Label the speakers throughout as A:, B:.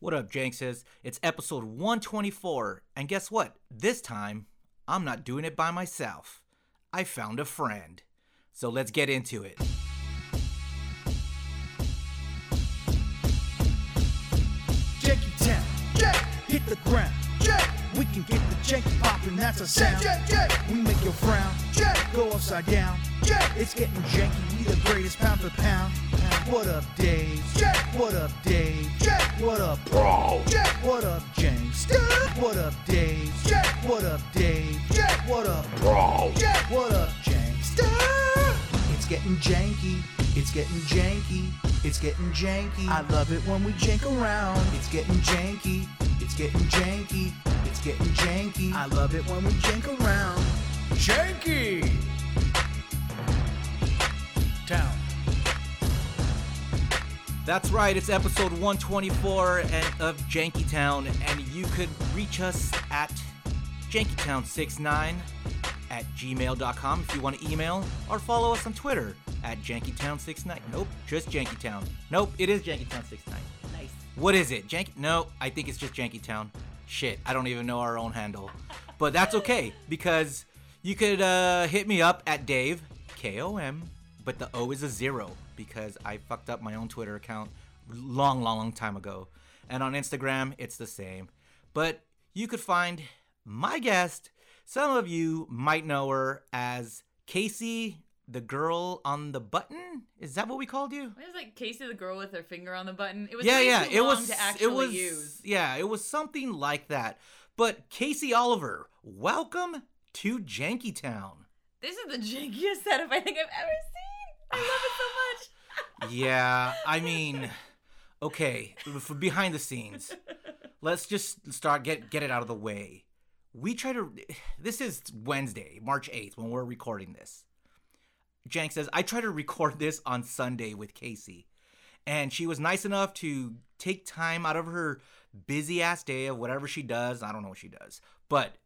A: What up, Jankses? It's episode 124, and guess what? This time, I'm not doing it by myself. I found a friend. So let's get into it.
B: Janky Town,
C: Jank,
B: hit the ground.
C: jank,
B: We can get the janky poppin', that's a sound.
C: jank, jank,
B: We make your frown
C: jank,
B: go upside down.
C: Jank,
B: It's getting janky, we the greatest pound for pound. What up, Dave?
C: jank,
B: What up, Dave?
C: jank,
B: What up, bro?
C: jank,
B: What up, James? What up, Dave?
C: jank,
B: What up, Dave?
C: jank,
B: What up, bro?
C: jank.
B: What up, James? It's getting janky. It's getting janky. It's getting janky. I love it when we jank around. It's getting janky. It's getting janky. It's getting janky. I love it when we jank around. Janky. Town.
A: That's right, it's episode 124 and, of Jankytown, and you could reach us at jankytown69 at gmail.com if you want to email, or follow us on Twitter at jankytown69. Nope, just Jankytown. Nope, it is Jankytown69.
D: Nice.
A: What is it? Janky? No, I think it's just Jankytown. Shit, I don't even know our own handle. But that's okay because you could uh, hit me up at Dave K O M, but the O is a zero because I fucked up my own Twitter account long, long, long time ago. And on Instagram, it's the same. But you could find my guest. Some of you might know her as Casey, the girl on the button. Is that what we called you?
D: It was like Casey the girl with her finger on the button. It was
A: yeah, yeah. It was.
D: to actually
A: it was.
D: use.
A: Yeah, it was something like that. But Casey Oliver, welcome to Jankytown.
D: This is the jankiest setup I think I've ever seen. I love it so much.
A: Yeah, I mean, okay, for behind the scenes, let's just start get get it out of the way. We try to. This is Wednesday, March eighth, when we're recording this. Jank says I try to record this on Sunday with Casey, and she was nice enough to take time out of her busy ass day of whatever she does. I don't know what she does, but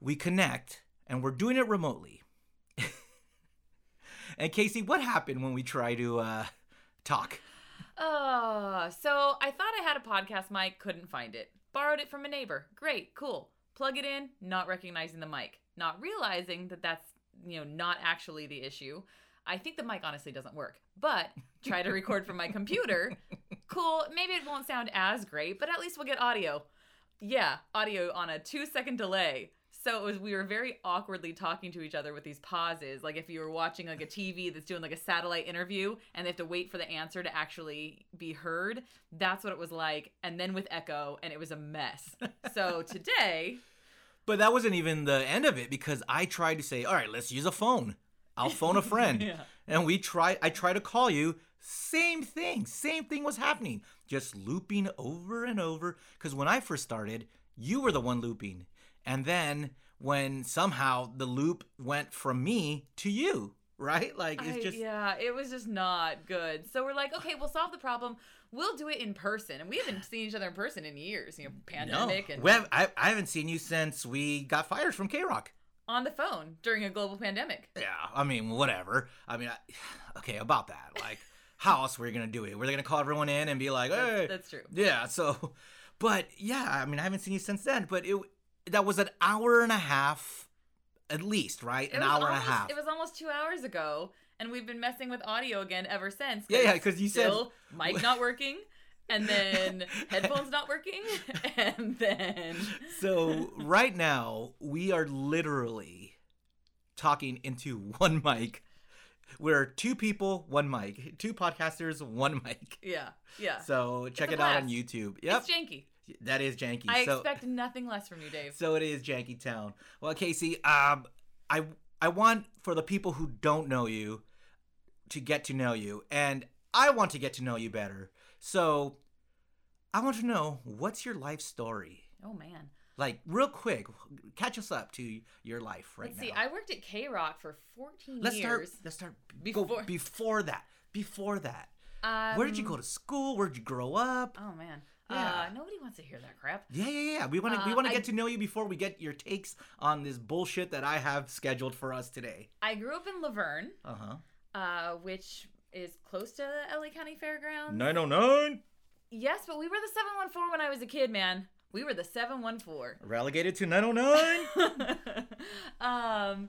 A: we connect, and we're doing it remotely. And Casey, what happened when we try to uh, talk?
D: Oh, so I thought I had a podcast mic, couldn't find it. Borrowed it from a neighbor. Great, cool. Plug it in, not recognizing the mic. Not realizing that that's, you know, not actually the issue. I think the mic honestly doesn't work. But try to record from my computer. Cool. Maybe it won't sound as great, but at least we'll get audio. Yeah, audio on a 2-second delay. So it was we were very awkwardly talking to each other with these pauses. Like if you were watching like a TV that's doing like a satellite interview and they have to wait for the answer to actually be heard. That's what it was like. And then with echo and it was a mess. So today,
A: But that wasn't even the end of it because I tried to say, all right, let's use a phone. I'll phone a friend.
D: Yeah.
A: And we try I try to call you. Same thing. Same thing was happening. Just looping over and over. Because when I first started, you were the one looping. And then when somehow the loop went from me to you, right? Like it's
D: I-
A: just
D: yeah, it was just not good. So we're like, okay, we'll solve the problem. We'll do it in person. And we haven't seen each other in person in years. You know,
A: no.
D: pandemic and
A: We have, I, I haven't seen you since we got fired from K Rock.
D: on the phone during a global pandemic.
A: Yeah, I mean, whatever. I mean, I, okay, about that. Like, how else were you gonna do it? Were they gonna call everyone in and be like, "Hey"?
D: That's true.
A: Yeah. So, but yeah, I mean, I haven't seen you since then. But it that was an hour and a half, at least, right?
D: It
A: An hour and a half.
D: It was almost two hours ago, and we've been messing with audio again ever since.
A: Yeah, yeah, because you said-
D: still mic not working, and then headphones not working, and then
A: so right now we are literally talking into one mic. We're two people, one mic. Two podcasters, one mic.
D: yeah, yeah.
A: So check it out on. YouTube. Yep,
D: It's janky.
A: That is janky.
D: I
A: so,
D: expect nothing less from you, Dave.
A: So it is Janky Town. Well, Casey, um, I I want for the people who don't know you to get to know you, and I want to get to know you better. So I want to know what's your life story.
D: oh man.
A: Like real quick, catch us up to your life right
D: Let's
A: now.
D: see. I worked at K Rock for 14
A: let's start.
D: years.
A: Let's start before
D: Before-
A: go before that. Before that,
D: Um,
A: where did you go to school? Where did you grow up?
D: Oh man.
A: Yeah.
D: Uh, nobody wants to hear that crap.
A: Yeah, yeah, yeah. We want to we
D: Uh,
A: want to get to know you before we get your takes on this bullshit that I have scheduled for us today.
D: I grew up in La Verne,
A: Uh huh.
D: uh, which is close to the LA County Fairgrounds.
A: Nine oh nine.
D: Yes, but we were the 714 when I was a kid, man. We were the 714.
A: Relegated to 909.
D: um,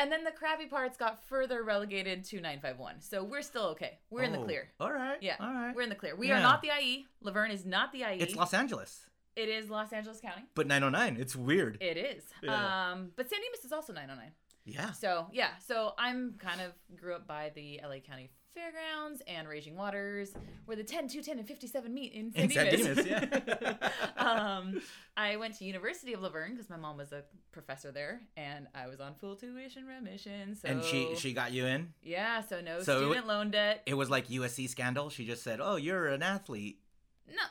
D: and then the crappy parts got further relegated to 951. So we're still okay. We're in the
A: Oh,
D: clear.
A: All right.
D: Yeah,
A: All right.
D: we're in the clear. We
A: Yeah.
D: are not the IE. La Verne is not the IE.
A: It's Los Angeles,
D: it is Los Angeles County.
A: but 909. It's weird.
D: It is.
A: Yeah.
D: Um, but San Dimas is also 909.
A: yeah.
D: So yeah, so I'm kind of grew up by the LA County Fairgrounds and Raging Waters, where the 10, 210, and 57 meet in San
A: In San
D: Dimas.
A: Dimas, yeah.
D: um, I went to University of La Verne because my mom was a professor there, and I was on full tuition remission. So
A: and she she got you in.
D: yeah, so no
A: So it
D: student loan debt.
A: It was like USC scandal. She just said, "Oh, you're an athlete."
D: no,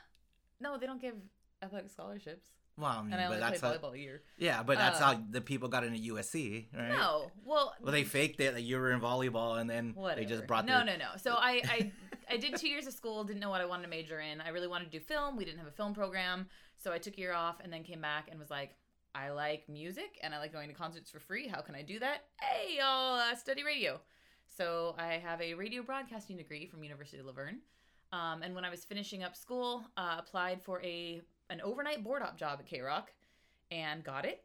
D: no, they don't give athletic scholarships,
A: Well, I mean,
D: and I
A: but
D: only
A: that's
D: played
A: how,
D: a year.
A: yeah, but that's
D: Uh,
A: how the people got into USC, right?
D: No, well,
A: Well, they faked it that you were in volleyball, and then
D: Whatever.
A: they just brought
D: no,
A: their
D: no, no. So I, I, I did two years of school. Didn't know what I wanted to major in. I really wanted to do film. We didn't have a film program, so I took a year off and then came back and was like, I like music and I like going to concerts for free. How can I do that? Hey, I'll uh, study radio. So I have a radio broadcasting degree from University of La Verne. Um, and when I was finishing up school, uh, applied for a an overnight board op job at K Rock, and got it.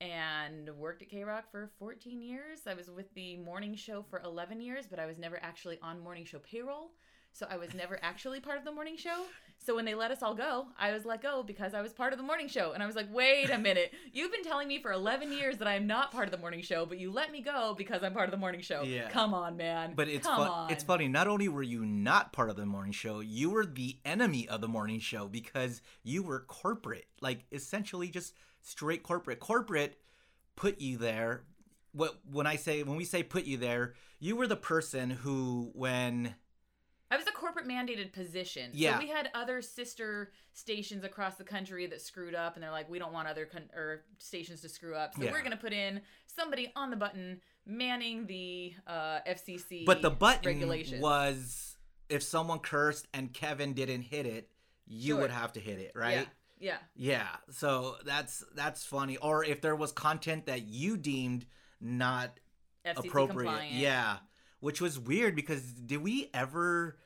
D: And worked at K Rock for 14 years. I was with the morning show for 11 years, but I was never actually on morning show payroll. So I was never actually part of the morning show. So when they let us all go, I was let go because I was part of the morning show. And I was like, wait a minute. You've been telling me for 11 years that I'm not part of the morning show, but you let me go because I'm part of the morning show.
A: Yeah.
D: Come on, man.
A: But it's
D: Come
A: fun.
D: on.
A: It's funny. Not only were you not part of the morning show, you were the enemy of the morning show because you were corporate, like essentially just straight corporate. Corporate put you there. What when I say when we say put you there, you were the person who when
D: I was a corporate mandated position.
A: Yeah.
D: So we had other sister stations across the country that screwed up, and they're like, we don't want other con- or stations to screw up, so
A: Yeah.
D: we're gonna put in somebody on the button manning the uh, FCC.
A: but the button was if someone cursed and Kevin didn't hit it, you
D: Sure.
A: would have to hit it, right?
D: Yeah.
A: Yeah, Yeah. so that's that's funny. Or if there was content that you deemed not.
D: FCC
A: appropriate,
D: compliant.
A: yeah, which was weird because did we ever?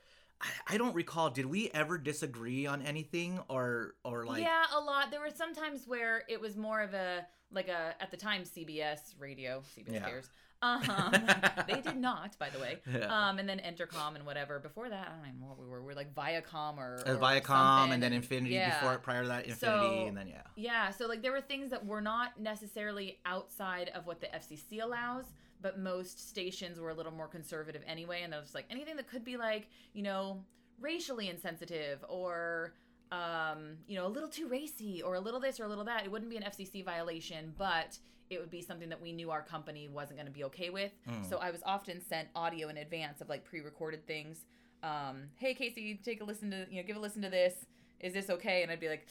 A: I, don't recall. Did we ever disagree on anything or or like?
D: yeah, a lot. There were some times where it was more of a like a at the time CBS radio, CBS
A: Yeah.
D: cares. Um, they did not, by the way.
A: Yeah.
D: Um, and then Entercom and whatever. Before that, I don't even know what we were. We were like Viacom or,
A: Uh,
D: or
A: Viacom
D: something.
A: and then Infinity
D: Yeah.
A: before prior to that Infinity
D: So-
A: and then yeah.
D: Yeah, so like there were things that were not necessarily outside of what the FCC allows, but most stations were a little more conservative anyway, and it was like anything that could be like, you know, racially insensitive or um, you know, a little too racy or a little this or a little that. It wouldn't be an FCC violation, but it would be something that we knew our company wasn't going to be okay with.
A: Mm.
D: So I was often sent audio in advance of like pre-recorded things. Um, hey Casey, take a listen to you know, give a listen to this. Is this okay? And I'd be like,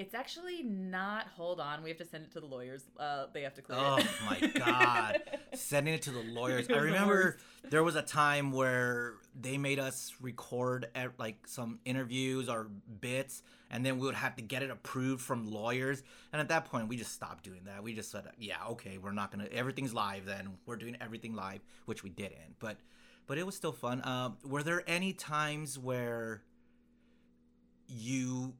D: it's actually not. Hold on, we have to send it to the lawyers. Uh, they have to clear
A: Oh
D: it.
A: my god. Sending it to the lawyers. I
D: was the
A: remember there was a time where they made us record at like some interviews or bits and then we would have to get it approved from lawyers. And at that point we just stopped doing that. We just said, yeah, okay, we're not gonna everything's live then. We're doing everything live, which we didn't. But but it was still fun. Um, were there any times where you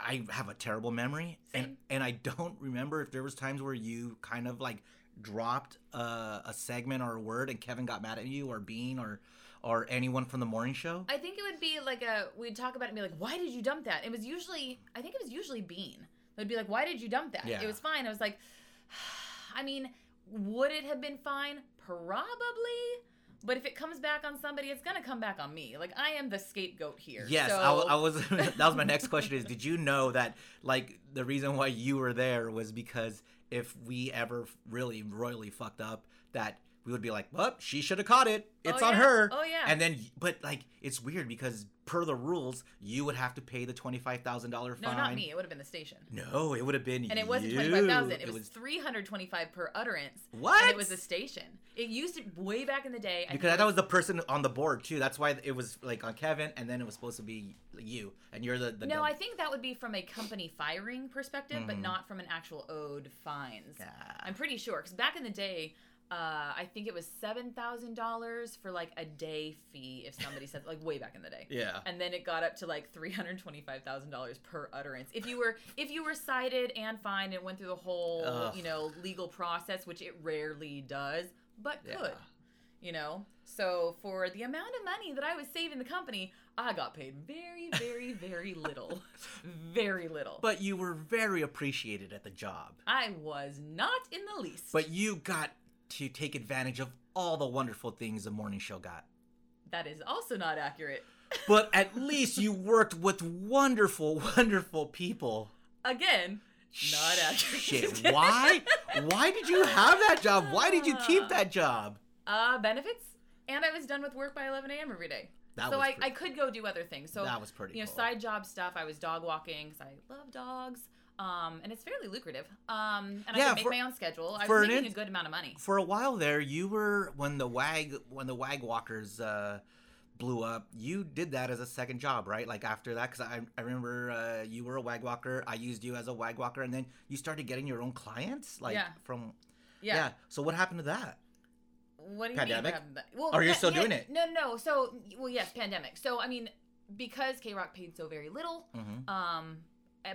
A: I have a terrible memory and
D: Same.
A: and I don't remember if there was times where you kind of like dropped uh, a segment or a word and Kevin got mad at you or Bean or or anyone from the morning show.
D: I think it would be like a we'd talk about it and be like, why did you dump that? It was usually I think it was usually Bean. They'd be like, why did you dump that?
A: Yeah.
D: It was fine. I was like, I mean, would it have been fine? Probably. But if it comes back on somebody, it's gonna come back on me. Like I am the scapegoat here.
A: Yes,
D: so,
A: I, I was. that was my next question. Is did you know that like the reason why you were there was because if we ever really royally fucked up, that we would be like, "Well, she should have caught it. It's
D: Oh,
A: on
D: yeah.
A: her."
D: Oh, yeah.
A: And then, but like, it's weird because per the rules, you would have to pay the twenty five thousand dollar fine.
D: no, not me. It would have been the station.
A: No, it would have been
D: And it wasn't twenty five thousand. It, was, three hundred twenty five per utterance.
A: What?
D: And it was a station. It used to way back in the day. I
A: because I
D: think
A: thought it was the person on the board too. That's why it was like on Kevin, and then it was supposed to be you, and you're the the.
D: No, I think that would be from a company firing perspective, but
A: Mhm.
D: not from an actual owed fines.
A: Ah.
D: I'm pretty sure because back in the day, uh, I think it was seven thousand dollars for like a day fee if somebody said like way back in the day.
A: Yeah.
D: And then it got up to like three hundred twenty-five thousand dollars per utterance. If you were if you were cited and fined and went through the whole
A: Ugh.
D: you know legal process, which it rarely does, but
A: Yeah.
D: could, you know. So for the amount of money that I was saving the company, I got paid very, very, very little, very little.
A: But you were very appreciated at the job.
D: I was not in the least.
A: But you got to take advantage of all the wonderful things the morning show got.
D: that is also not accurate.
A: But at least you worked with wonderful, wonderful people.
D: Again, not accurate.
A: Shit, why? Why did you have that job? Why did you keep that job?
D: Uh, benefits, and I was done with work by 11 a.m. every day.
A: That
D: so I,
A: pretty-
D: I could go do other things. So
A: that was pretty
D: you know,
A: cool.
D: side job stuff. I was dog walking because I love dogs. Um, and it's fairly lucrative. Um, and I
A: Yeah,
D: could make
A: for-
D: my own schedule. I was
A: an
D: making
A: ins-
D: a good amount of money.
A: For a while there, you were when the wag when the wag walkers uh, blew up. You did that as a second job, right? Like after that, because I, I remember uh, you were a wag walker. I used you as a wag walker, and then you started getting your own clients, like
D: Yeah.
A: from
D: Yeah.
A: So what happened to that?
D: What do you
A: Pandemic?
D: mean? what happened to that? Well,
A: Or you're still
D: yeah,
A: doing it?
D: No, no. So, well, yes, pandemic. So, I mean, because K Rock paid so very little,
A: Mm-hmm.
D: um,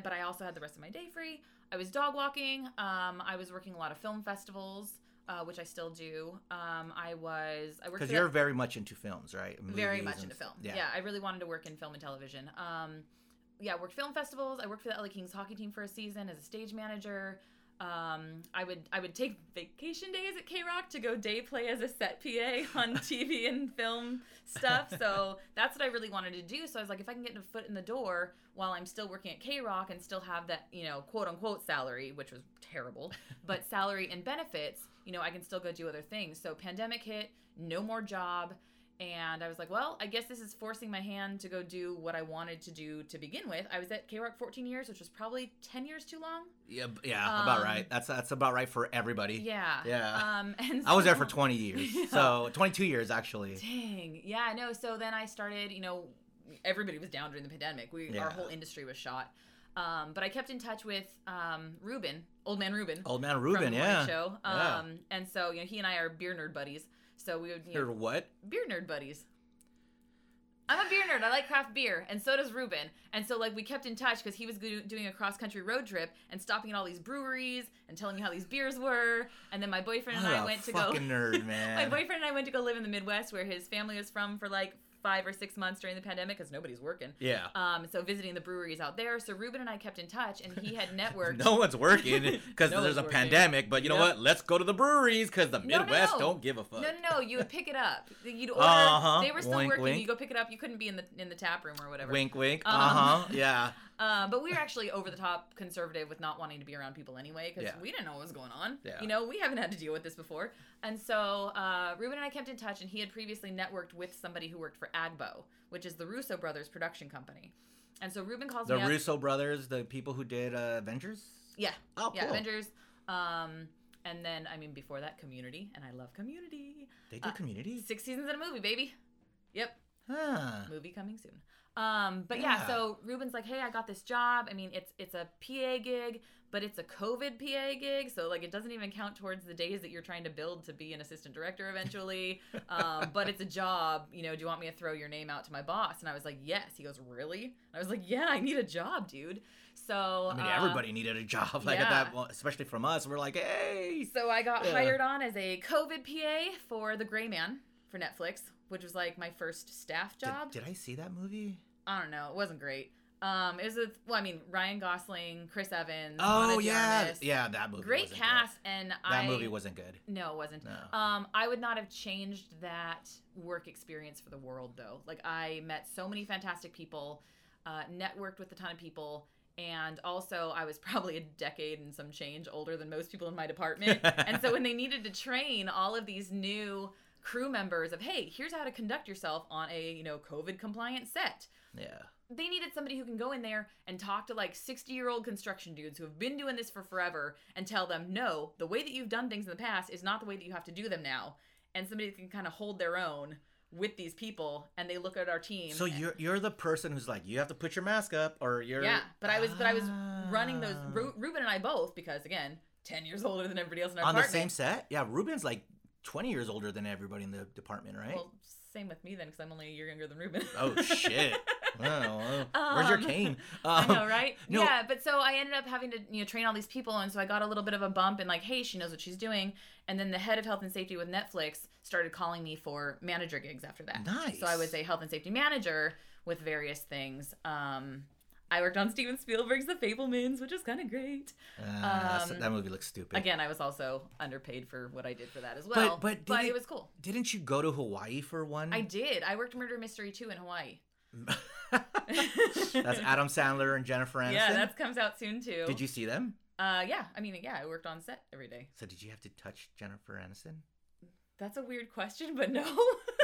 D: but I also had the rest of my day free. I was dog walking. Um, I was working a lot of film festivals, uh, which I still do. Um, I was I worked
A: Because you're very much into films, right?
D: very much
A: and
D: into film.
A: Yeah.
D: Yeah. I really wanted to work in film and television. Um, yeah, I worked film festivals. I worked for the LA Kings hockey team for a season as a stage manager. Um, I would I would take vacation days at K Rock to go day play as a set PA on TV and film stuff. So that's what I really wanted to do. So I was like, if I can get a foot in the door while I'm still working at K Rock and still have that you know quote unquote salary, which was terrible, but salary and benefits, you know, I can still go do other things. So pandemic hit, no more job. And I was like, well, I guess this is forcing my hand to go do what I wanted to do to begin with. I was at K Rock 14 years, which was probably 10 years too long.
A: Yeah, yeah, about
D: Um,
A: right. That's that's about right for everybody.
D: Yeah.
A: Yeah.
D: Um, and
A: I was there for 20 years,
D: Yeah.
A: so 22 years actually.
D: Dang. Yeah, I know. So then I started, you know, everybody was down during the pandemic. We
A: Yeah.
D: our whole industry was shot. Um, but I kept in touch with um, Ruben, old man Ruben.
A: Old man Ruben, yeah.
D: Show.
A: Yeah.
D: Um, and so you know he and I are beer nerd buddies. So we would
A: Or
D: know,
A: what?
D: beer nerd buddies. I'm a beer nerd. I like craft beer, and so does Ruben. And so, like, we kept in touch because he was go- doing a cross country road trip and stopping at all these breweries and telling me how these beers were. And then my boyfriend and
A: What
D: I
A: a
D: went to go.
A: nerd, man.
D: my boyfriend and I went to go live in the Midwest, where his family was from, for like five or six months during the pandemic because nobody's working.
A: Yeah.
D: Um, so visiting the breweries out there. So Ruben and I kept in touch, and he had networked.
A: No one's working because
D: No
A: there's a
D: working.
A: pandemic. But you know what? Let's go to the breweries because the
D: No, no,
A: Midwest
D: no.
A: don't give a fuck.
D: No, no, no. You would pick it up. You'd order.
A: Uh-huh.
D: They were still
A: Wink,
D: working.
A: wink.
D: You go pick it up. You couldn't be in the in the tap room or whatever.
A: Wink, wink.
D: Um,
A: Uh huh. Yeah.
D: Um, but we were actually over the top conservative with not wanting to be around people anyway because
A: Yeah.
D: we didn't know what was going on.
A: Yeah.
D: You know, we haven't had to deal with this before. And so uh, Ruben and I kept in touch, and he had previously networked with somebody who worked for Agbo, which is the Russo brothers production company. And so Ruben calls
A: The
D: me up.
A: Russo brothers, the people who did uh, Avengers.
D: Yeah.
A: Oh,
D: Yeah,
A: cool.
D: Avengers. Um, and then, I mean, before that, Community, and I love Community.
A: They did
D: Uh,
A: Community.
D: Six seasons in a movie, baby. Yep.
A: Huh.
D: movie coming soon. Um, but yeah.
A: Yeah.
D: so Ruben's like, hey, I got this job. I mean, it's it's a PA gig, but it's a COVID PA gig, so like it doesn't even count towards the days that you're trying to build to be an assistant director eventually. um, but it's a job. You know, do you want me to throw your name out to my boss? And I was like, yes. He goes, really? And I was like, yeah, I need a job, dude. So
A: I mean,
D: uh,
A: everybody needed a job like at that, especially from us. We're like, hey.
D: So I got
A: Yeah.
D: hired on as a COVID PA for The Gray Man for Netflix, which was like my first staff job.
A: did I see that movie?
D: I don't know. It wasn't great. Um, it was with well, I mean, Ryan Gosling, Chris Evans.
A: Oh yeah,
D: Armas.
A: yeah. That movie.
D: Great cast, and
A: Good.
D: I
A: That movie wasn't good.
D: no, it wasn't.
A: No.
D: Um, I would not have changed that work experience for the world though. Like I met so many fantastic people, uh, networked with a ton of people, and also I was probably a decade and some change older than most people in my department. and so when they needed to train all of these new crew members of hey, here's how to conduct yourself on a you know COVID compliant set
A: Yeah.
D: they needed somebody who can go in there and talk to like 60 year old construction dudes who have been doing this for forever and tell them no the way that you've done things in the past is not the way that you have to do them now and somebody that can kind of hold their own with these people and they look at our team
A: So you're you're the person who's like, you have to put your mask up, or you're.
D: yeah but i was but i was running those
A: Ah.
D: Ru- ruben and i both because again 10 years older than everybody else in our
A: on the same set. Yeah, Ruben's like 20 years older than everybody in the department, right?
D: Well, same with me then, because I'm only a year younger than Ruben.
A: oh shit. Well, where's your
D: Um,
A: cane?
D: I
A: Um,
D: know, right?
A: no.
D: Yeah, but so I ended up having to, you know, train all these people, and so I got a little bit of a bump and like, hey, she knows what she's doing. And then the head of health and safety with Netflix started calling me for manager gigs after that.
A: Nice.
D: So I was a health and safety manager with various things. Um, I worked on Steven Spielberg's The Fabelmans, which was kind of great.
A: Uh,
D: Um,
A: that movie looks stupid.
D: Again, I was also underpaid for what I did for that as well.
A: but
D: but
A: did
D: it
A: it-
D: was cool.
A: Didn't you go to Hawaii for one?
D: I did. I worked Murder Mystery 2 in Hawaii.
A: That's Adam Sandler and Jennifer Aniston.
D: Yeah, that comes out soon too.
A: Did you see them?
D: Uh, yeah. I mean, yeah, I worked on set every day.
A: So did you have to touch Jennifer Aniston?
D: That's a weird question, but no.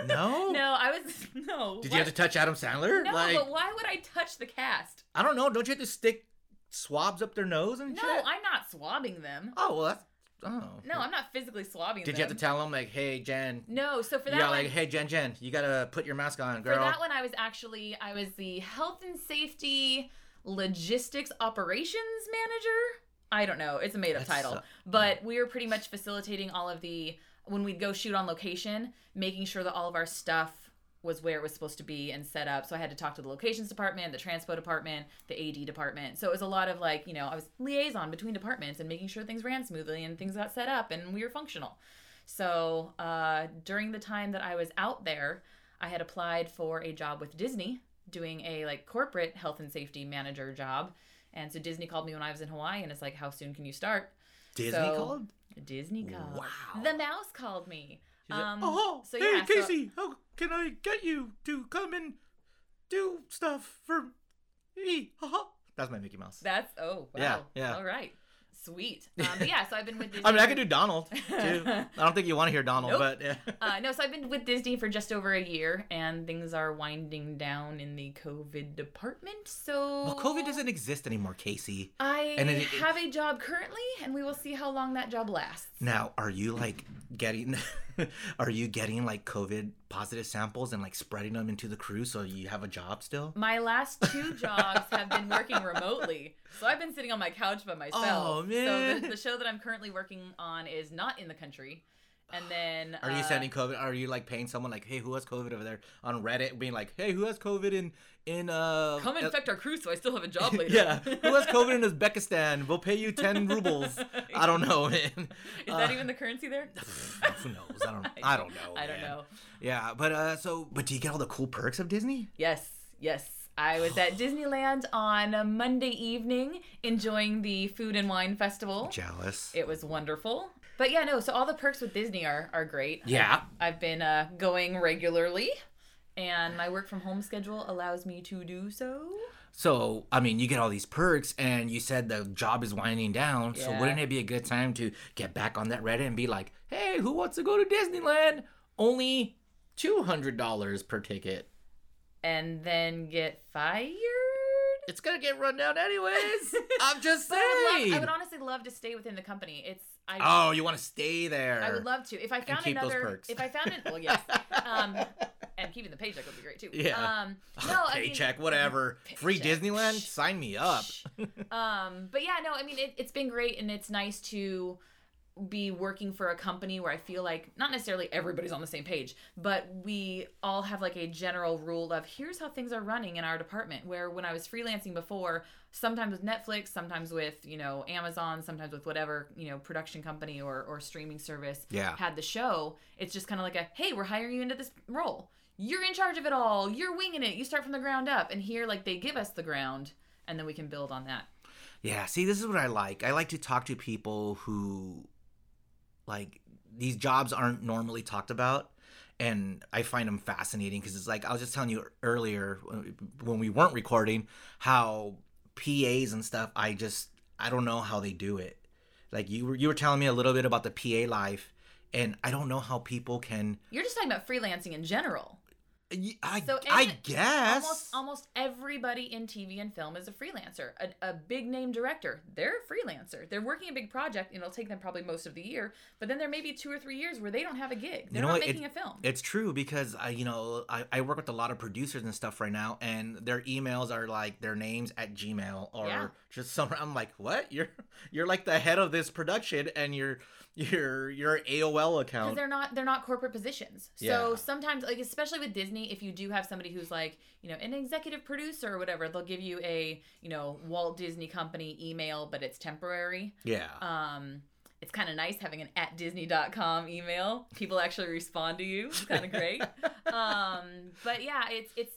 A: No.
D: no, I was no.
A: Did you have to touch Adam Sandler?
D: No,
A: like,
D: but why would I touch the cast?
A: I don't know. Don't you have to stick swabs up their nose and
D: No,
A: shit?
D: I'm not swabbing them.
A: Oh well, that's. Oh.
D: No, I'm not physically swabbing them.
A: Did
D: them.
A: you have to tell them like, hey Jen?
D: No, so for that one,
A: like, hey Jen, Jen, you gotta put your mask on, girl."
D: for that one, I was actually I was the health and safety logistics operations manager. I don't know. It's a made up title, but we were pretty much facilitating all of the when we'd go shoot on location, making sure that all of our stuff was where it was supposed to be and set up. So I had to talk to the locations department, the transpo department, the AD department. So it was a lot of like, you know, I was liaison between departments and making sure things ran smoothly and things got set up and we were functional. So uh, during the time that I was out there, I had applied for a job with Disney doing a like corporate health and safety manager job. And so Disney called me when I was in Hawaii and it's like, how soon can you start?
A: Disney
D: so-
A: called.
D: Disney called.
A: Wow.
D: The mouse called me.
A: Like,
D: Um,
A: oh,
D: so
A: hey
D: yeah, so-
A: Casey, how can I get you to come and do stuff for me? That's my Mickey Mouse.
D: That's oh wow.
A: Yeah, yeah.
D: All right. Sweet. Um, but yeah, so I've been with Disney.
A: I mean, I could do Donald too. I don't think you want to hear Donald,
D: Nope.
A: but yeah.
D: Uh, no, so I've been with Disney for just over a year, and things are winding down in the COVID department. So
A: well, COVID doesn't exist anymore, Casey.
D: I
A: and it-
D: have a job currently, and we will see how long that job lasts.
A: Now, are you like getting, are you getting like COVID positive samples and like spreading them into the crew so you have a job still?
D: My last two jobs have been working remotely, so I've been sitting on my couch by myself.
A: Oh,
D: So the, the show that I'm currently working on is not in the country, and then
A: Are you
D: uh,
A: sending COVID? Are you like paying someone like, hey, who has COVID over there on Reddit, being like, hey, who has COVID in in uh?
D: Come
A: uh,
D: infect our crew, so I still have a job later.
A: yeah, who has COVID in Uzbekistan? We'll pay you ten rubles. I don't know, man.
D: Is that
A: Uh,
D: even the currency there?
A: Who knows? I don't. I don't know.
D: I don't
A: man.
D: know.
A: Yeah, but uh, so, but do you get all the cool perks of Disney?
D: Yes, yes. I was at Disneyland on a Monday evening enjoying the Food and Wine Festival.
A: Jealous.
D: It was wonderful. But yeah, no, so all the perks with Disney are, are great.
A: Yeah.
D: I've been uh, going regularly, and my work from home schedule allows me to do so.
A: So, I mean, you get all these perks, and you said the job is winding down. So, wouldn't it be a good time to get back on that Reddit and be like, "Hey, who wants to go to Disneyland? Only two hundred dollars per ticket.
D: And then get fired?
A: It's gonna get run down anyways. I'm just
D: But I would,
A: saying.
D: love, I would honestly love to stay within the company. It's I
A: oh, you want to stay there?
D: I would love to. If I found another, if I found it, well, yes. Um, and keeping the paycheck would be great too.
A: Yeah.
D: Um, no, I mean-
A: Paycheck, whatever. Free
D: Paycheck.
A: Disneyland, sign me up.
D: um, but yeah, no, I mean, it, it's been great, and it's nice to be working for a company where I feel like not necessarily everybody's on the same page, but we all have like a general rule of here's how things are running in our department. Where when I was freelancing before, sometimes with Netflix, sometimes with you know Amazon, sometimes with whatever you know production company or or streaming service
A: Yeah.
D: had the show, it's just kind of like a hey, we're hiring you into this role. You're in charge of it all. You're winging it. You start from the ground up. And here, like they give us the ground, and then we can build on that.
A: Yeah, see, this is what I like. I like to talk to people who, like, these jobs aren't normally talked about. And I find them fascinating because it's like, I was just telling you earlier when we weren't recording how PAs and stuff, I just, I don't know how they do it. Like, you were, you were telling me a little bit about the PA life, and I don't know how people can.
D: You're just talking about freelancing in general.
A: I,
D: So,
A: I guess.
D: Almost almost everybody in TV and film is a freelancer. A, a big name director, they're a freelancer. They're working a big project, and it'll take them probably most of the year. But then there may be two or three years where they don't have a gig. They're
A: know
D: not
A: what? It-
D: making a film.
A: It's true because I, you know, I, I work with a lot of producers and stuff right now, and their emails are like their names at Gmail or
D: Yeah.
A: just somewhere. I'm like, what? You're you're like the head of this production, and your your your AOL account.
D: because they're not they're not corporate positions. So
A: Yeah.
D: sometimes, like especially with Disney, if you do have somebody who's like you know an executive producer or whatever, they'll give you a you know Walt Disney Company email, but it's temporary.
A: Yeah.
D: Um, it's kind of nice having an at disney.com email. People actually respond to you. It's kind of great. um, but yeah, it's it's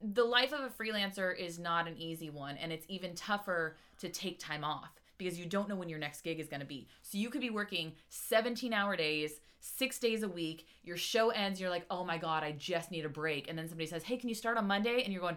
D: the life of a freelancer is not an easy one, and it's even tougher to take time off because you don't know when your next gig is going to be. So you could be working 17 hour days, six days a week. Your show ends, you're like, oh my god, I just need a break, and then somebody says, hey, can you start on Monday? And you're going.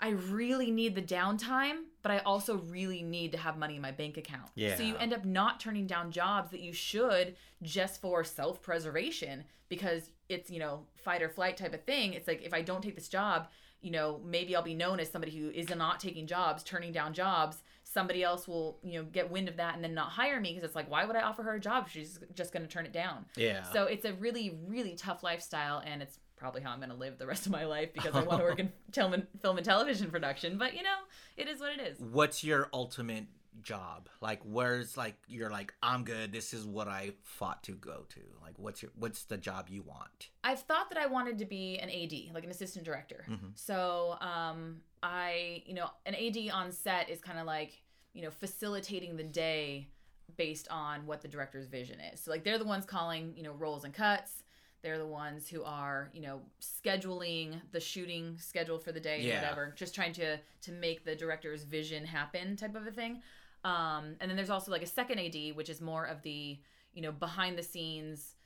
D: I really need the downtime, but I also really need to have money in my bank account. Yeah. So you end up not turning down jobs that you should just for self preservation because it's, you know, fight or flight type of thing. It's like if I don't take this job, you know, maybe I'll be known as somebody who is not taking jobs, turning down jobs. Somebody else will, you know, get wind of that and then not hire me because it's like, why would I offer her a job? She's just going to turn it down.
A: yeah.
D: So it's a really, really tough lifestyle, and it's probably how I'm going to live the rest of my life because I want to work in film, film and television production. But you know, it is what it is.
A: What's your ultimate job? Like, where's like you're like I'm good. This is what I fought to go to. Like, what's your what's the job you want?
D: I've thought that I wanted to be an AD, like an assistant director.
A: Mhm.
D: So, um, I, you know, an AD on set is kind of like, you know, facilitating the day based on what the director's vision is. So, like, they're the ones calling, you know, rolls and cuts. They're the ones who are, you know, scheduling the shooting schedule for the day,
A: Yeah.
D: whatever. Just trying to to make the director's vision happen, type of a thing. Um, and then there's also like a second AD, which is more of the, you know, behind the scenes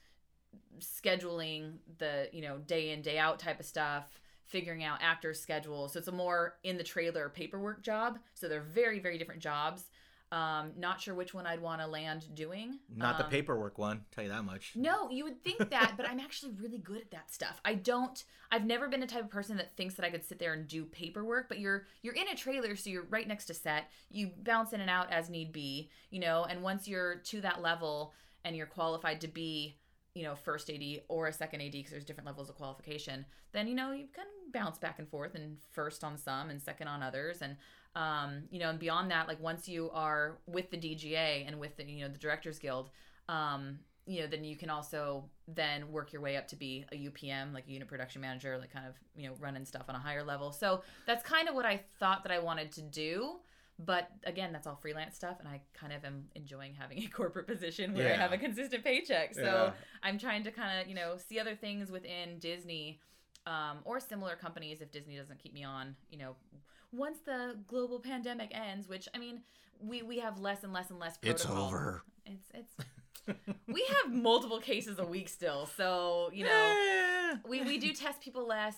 D: scheduling the you know day in day out type of stuff figuring out actors schedules so it's a more in the trailer paperwork job. So they're very very different jobs. Um not sure which one i'd want to land doing.
A: Not the
D: Um,
A: paperwork one. Tell you that much.
D: no you would think that but i'm actually really good at that stuff. I don't i've never been the type of person that thinks that i could sit there and do paperwork but you're you're in a trailer so you're right next to set. You bounce in and out as need be you know and once you're to that level and you're qualified to be you know first ad or a second ad because there's different levels of qualification then you know you of bounce back and forth and first on some and second on others. And um, you know and beyond that like once you are with the dga and with the you know the directors guild um, you know then you can also then work your way up to be a upm like a unit production manager like kind of you know running stuff on a higher level. So that's kind of what i thought that i wanted to do but again that's all freelance stuff and i kind of am enjoying having a corporate position where i have a consistent paycheck so
A: Yeah.
D: i'm trying to kind of you know see other things within disney um, or similar companies if disney doesn't keep me on you know once the global pandemic ends which i mean we we have less and less and less
A: It's over.
D: it's it's we have multiple cases a week still so you know
A: Eh.
D: we we do test people less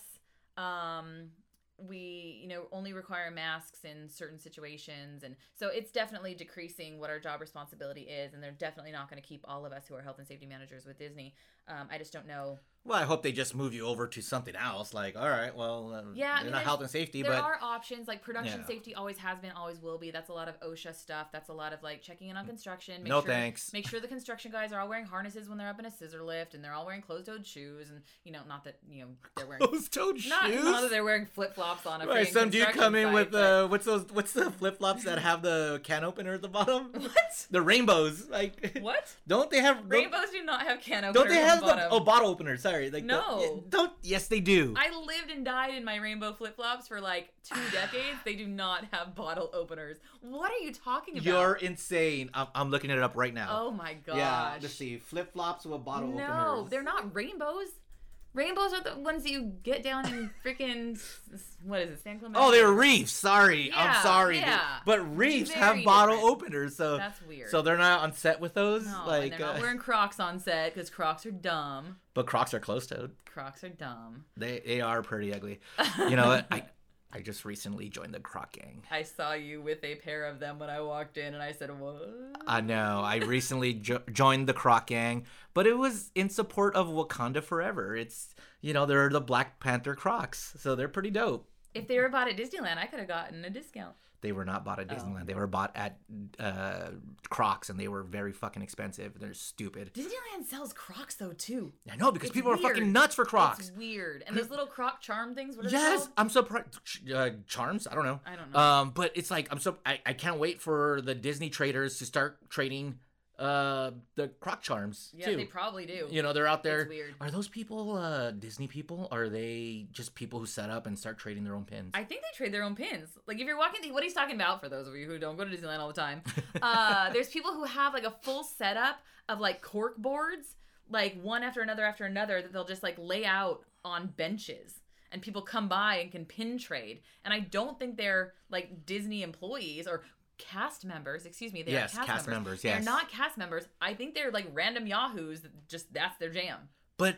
D: um we you know only require masks in certain situations. And so it's definitely decreasing what our job responsibility is and they're definitely not going to keep all of us who are health and safety managers with disney um, i just don't know
A: Well, I hope they just move you over to something else. Like, all right, well, uh,
D: Yeah, I mean,
A: not health and safety,
D: there
A: but
D: are options like production
A: Yeah.
D: safety always has been always will be that's a lot of osha stuff that's a lot of like checking in on construction make
A: no
D: sure,
A: thanks.
D: make sure the construction guys are all wearing harnesses when they're up in a scissor lift and they're all wearing closed-toed shoes and you know not that you know they're wearing
A: Closed-toed shoes.
D: not, not that they're wearing flip-flops on a
A: Right, some dude come in with
D: but-
A: uh, what's those? What's the flip flops that have the can opener at the bottom?
D: what
A: The rainbows, like
D: what
A: don't they have don't,
D: rainbows do not have can openers
A: Don't they
D: on
A: have
D: the
A: the oh bottle opener? Sorry, like the-
D: No.
A: yeah, don't. Yes, they do.
D: I lived and died in my rainbow flip-flops for like two decades. They do not have bottle openers. What are you talking about?
A: You're insane. I'm, I'm looking it up right now.
D: Oh my gosh.
A: yeah, let's see. Flip flops with bottle openers.
D: no,
A: openers.
D: they're not rainbows. Rainbows are the ones that you get down in freaking what is it, San Clemente?
A: Oh, they're reefs. Sorry,
D: Yeah,
A: I'm sorry.
D: yeah.
A: But reefs
D: Very
A: have bottle
D: different.
A: openers, so
D: That's weird.
A: so they're not on set with those.
D: no,
A: like,
D: they're not
A: uh,
D: wearing Crocs on set because Crocs are dumb.
A: but Crocs are closed toed.
D: Crocs are dumb.
A: They they are pretty ugly. You know what? I I just recently joined the Croc Gang.
D: I saw you with a pair of them when I walked in, and I said, "What?"
A: I know. I recently jo- joined the Croc Gang, but it was in support of Wakanda Forever. It's you know they're the Black Panther Crocs, so they're pretty dope.
D: If they were bought at Disneyland, I could have gotten a discount.
A: They were not bought at
D: Oh.
A: Disneyland. They were bought at uh, Crocs, and they were very fucking expensive. They're stupid.
D: Disneyland sells Crocs though too.
A: I know because
D: It's
A: people are fucking nuts for Crocs.
D: It's weird. And those little Croc charm things. What are
A: Yes? I'm surprised. Uh, charms? I don't know.
D: I don't know.
A: Um, but it's like I'm so I, I can't wait for the Disney traders to start trading uh the Croc charms
D: yeah,
A: too.
D: they probably do.
A: you know, they're out there. Are those people uh Disney people? Or are they just people who set up and start trading their own pins?
D: I think they trade their own pins. Like if you're walking, what he's talking about for those of you who don't go to Disneyland all the time, uh, there's people who have like a full setup of like cork boards, like one after another after another that they'll just like lay out on benches, and people come by and can pin trade. And I don't think they're like Disney employees or cast members. Excuse me, they're
A: Yes,
D: cast,
A: cast
D: members.
A: members,
D: They're not cast members. I think they're like random yahoos. That just that's their jam.
A: But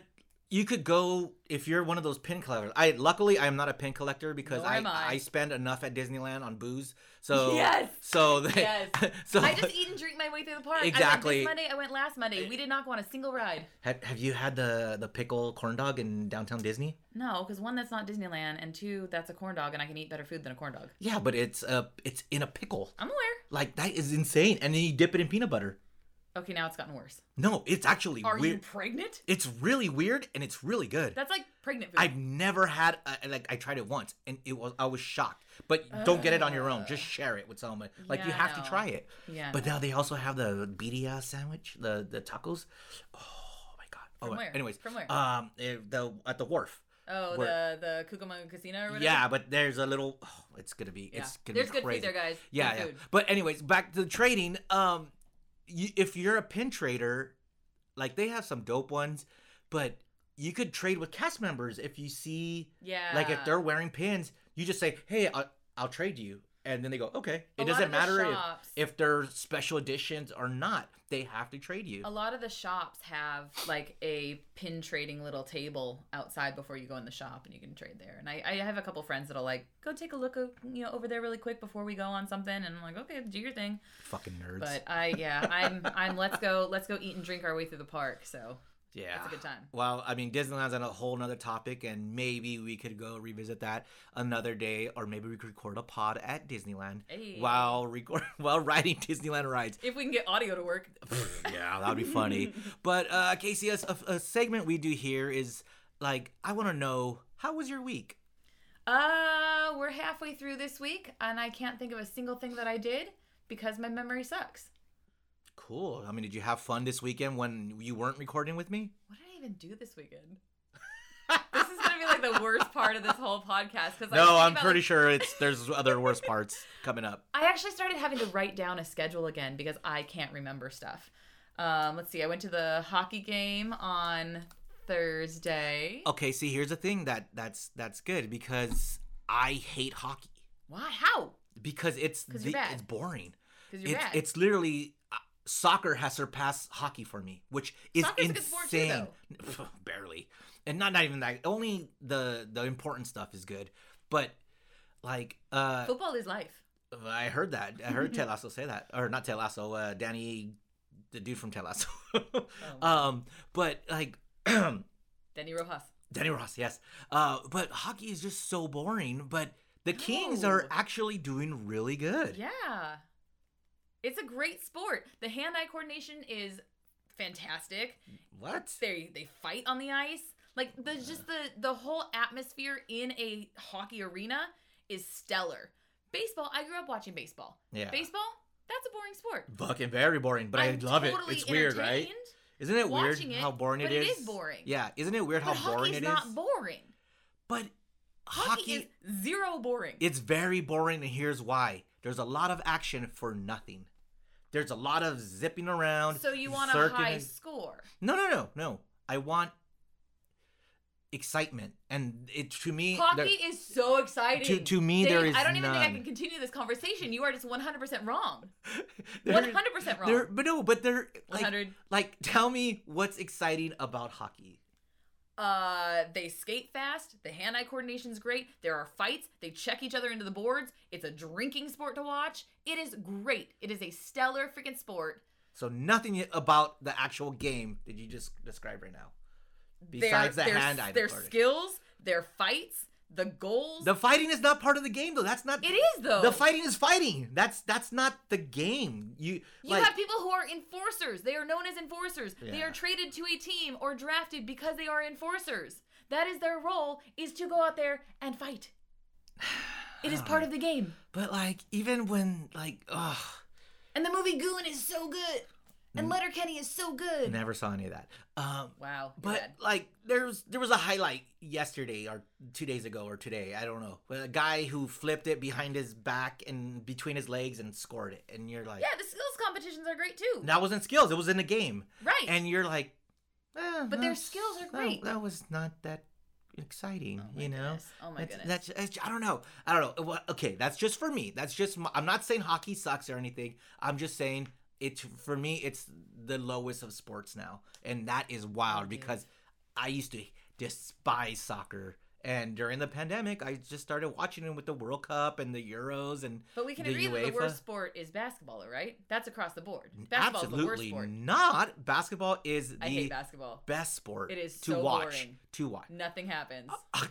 A: you could go if you're one of those pin collectors. I luckily I am not a pin collector because I,
D: am I.
A: spend enough at Disneyland on booze. So
D: Yes!
A: So they,
D: Yes.
A: so
D: I just eat and drink my way through the park.
A: Exactly.
D: I went this Monday. I went last Monday. We did not go on a single ride.
A: have, have you had the the pickle corn dog in downtown Disney?
D: No, because one, that's not Disneyland, and two, that's a corn dog, and I can eat better food than a corn dog.
A: Yeah, but it's uh it's in a pickle.
D: I'm aware.
A: Like that is insane. And then you dip it in peanut butter.
D: Okay, now it's gotten worse.
A: No, it's actually
D: Are
A: weird.
D: you pregnant?
A: It's really weird and it's really good.
D: That's like pregnant food.
A: I've never had a, like I tried it once and it was I was shocked. But don't get it on your own. Just share it with someone. Like you
D: Yeah,
A: have
D: no.
A: to try it.
D: yeah.
A: But now they also have the birria sandwich, the the tacos. Oh my god.
D: From
A: oh,
D: where?
A: anyways,
D: From where?
A: um, eh, the at the wharf.
D: oh, the the Cucamonga Casino or whatever.
A: Yeah, but there's a little. Oh, it's gonna be.
D: Yeah.
A: It's gonna
D: There's
A: be
D: good
A: crazy.
D: food there, guys.
A: Yeah,
D: Good
A: yeah.
D: food.
A: But anyways, back to the trading. Um, you, if you're a pin trader, like they have some dope ones, but you could trade with cast members if you see
D: Yeah.
A: like if they're wearing pins, you just say, "Hey, I'll, I'll trade you," and then they go, "Okay." It
D: lot
A: doesn't matter if
D: shops-
A: if they're special editions or not. They have to trade you.
D: A lot of the shops have like a pin trading little table outside before you go in the shop, and you can trade there. And I, I have a couple friends that'll like go take a look, you know, over there really quick before we go on something, and I'm like, okay, do your thing.
A: Fucking nerds.
D: But I, yeah, I'm, I'm. Let's go, let's go eat and drink our way through the park. So
A: yeah,
D: that's a good time.
A: Well, I mean, Disneyland's on a whole nother topic, and maybe we could go revisit that another day, or maybe we could record a pod at Disneyland
D: Hey.
A: while record while riding Disneyland rides.
D: If we can get audio to work.
A: yeah, that would be funny. But uh, Casey, a, a, a segment we do here is like, I want to know how was your week.
D: Uh, we're halfway through this week, and I can't think of a single thing that I did because my memory sucks.
A: Cool. I mean, did you have fun this weekend when you weren't recording with me?
D: What did I even do this weekend? this is gonna be like the worst part of this whole podcast because
A: No, I'm pretty sure it's there's other worse parts coming up.
D: I actually started having to write down a schedule again because I can't remember stuff. Um, let's see. I went to the hockey game on Thursday.
A: Okay, see, here's the thing that that's that's good because I hate hockey
D: Why? How?
A: because it's the,
D: you're bad.
A: it's boring.
D: Because you're
A: It's
D: bad.
A: it's literally soccer has surpassed hockey for me, which is
D: Soccer's a good sport too,
A: insane. Barely, and not not even that. Only the the important stuff is good, but like uh,
D: Football is life.
A: I heard that. I heard Ted Lasso say that, or not Ted Lasso. Uh, Danny, the dude from Ted Lasso.
D: Oh.
A: um, but like.
D: Danny Rojas.
A: Danny Rojas, yes. Uh, but hockey is just so boring. But the Kings
D: No.
A: are actually doing really good.
D: Yeah. It's a great sport. The hand-eye coordination is fantastic.
A: What?
D: They they fight on the ice. Like the just the the whole atmosphere in a hockey arena is stellar. Baseball, I grew up watching baseball.
A: Yeah.
D: Baseball, that's a boring sport.
A: Fucking very boring, but i
D: I'm
A: love
D: totally
A: it. It's weird, right? Isn't it weird
D: it,
A: how boring it is?
D: it is boring.
A: Yeah, isn't it weird
D: But
A: how boring it is?
D: hockey's not boring.
A: but
D: Hockey,
A: hockey,
D: is zero boring.
A: it's very boring, and here's why. There's a lot of action for nothing. There's a lot of zipping around.
D: so you want a high score.
A: No, no, no, no. I want excitement, and it to me.
D: Hockey
A: there-
D: is so exciting.
A: to to me there is
D: I don't even think I can continue this conversation. You are just 100% wrong. 100% wrong.
A: There, but no, but they're like,
D: 100.
A: like, tell me what's exciting about hockey.
D: Uh, they skate fast. The hand-eye coordination's great. There are fights. They check each other into the boards. It's a drinking sport to watch. It is great. It is a stellar freaking sport.
A: So nothing about the actual game did you just describe right now. Besides
D: their,
A: the hand-eye
D: their
A: coordination.
D: skills, their fights, the goals.
A: The fighting is not part of the game though. That's not
D: it is though.
A: The fighting is fighting. That's that's not the game. You
D: You
A: like
D: have people who are enforcers. They are known as enforcers. They are traded to a team or drafted because they are enforcers. That is their role is to go out there and fight. It is part of the game.
A: but like even when like ugh
D: And the movie Goon is so good. And Letterkenny is so good.
A: never saw any of that. Um
D: Wow.
A: but
D: bad.
A: like was there was a highlight yesterday or two days ago or today, I don't know. A guy who flipped it behind his back and between his legs and scored it. And you're like
D: Yeah, the skills competitions are great too.
A: that wasn't skills, it was in the game.
D: Right.
A: And you're like eh,
D: But their skills are great.
A: That, was not that exciting,
D: Oh my
A: you know.
D: goodness. Oh my
A: That's,
D: goodness.
A: that's, that's I don't know. I don't know. Well, Okay, that's just for me. That's just my, I'm not saying hockey sucks or anything. I'm just saying it for me it's the lowest of sports now. And that is wild
D: Okay.
A: because I used to despise soccer. And during the pandemic, I just started watching it with the World Cup and the Euros and
D: but we can
A: the
D: agree that the worst sport is basketball, right? That's across the board. Basketball is the worst
A: absolutely
D: sport.
A: not. Basketball is
D: I
A: the
D: hate basketball.
A: best sport
D: It is
A: to
D: so
A: watch.
D: boring.
A: To watch.
D: Nothing happens.
A: Uh, uh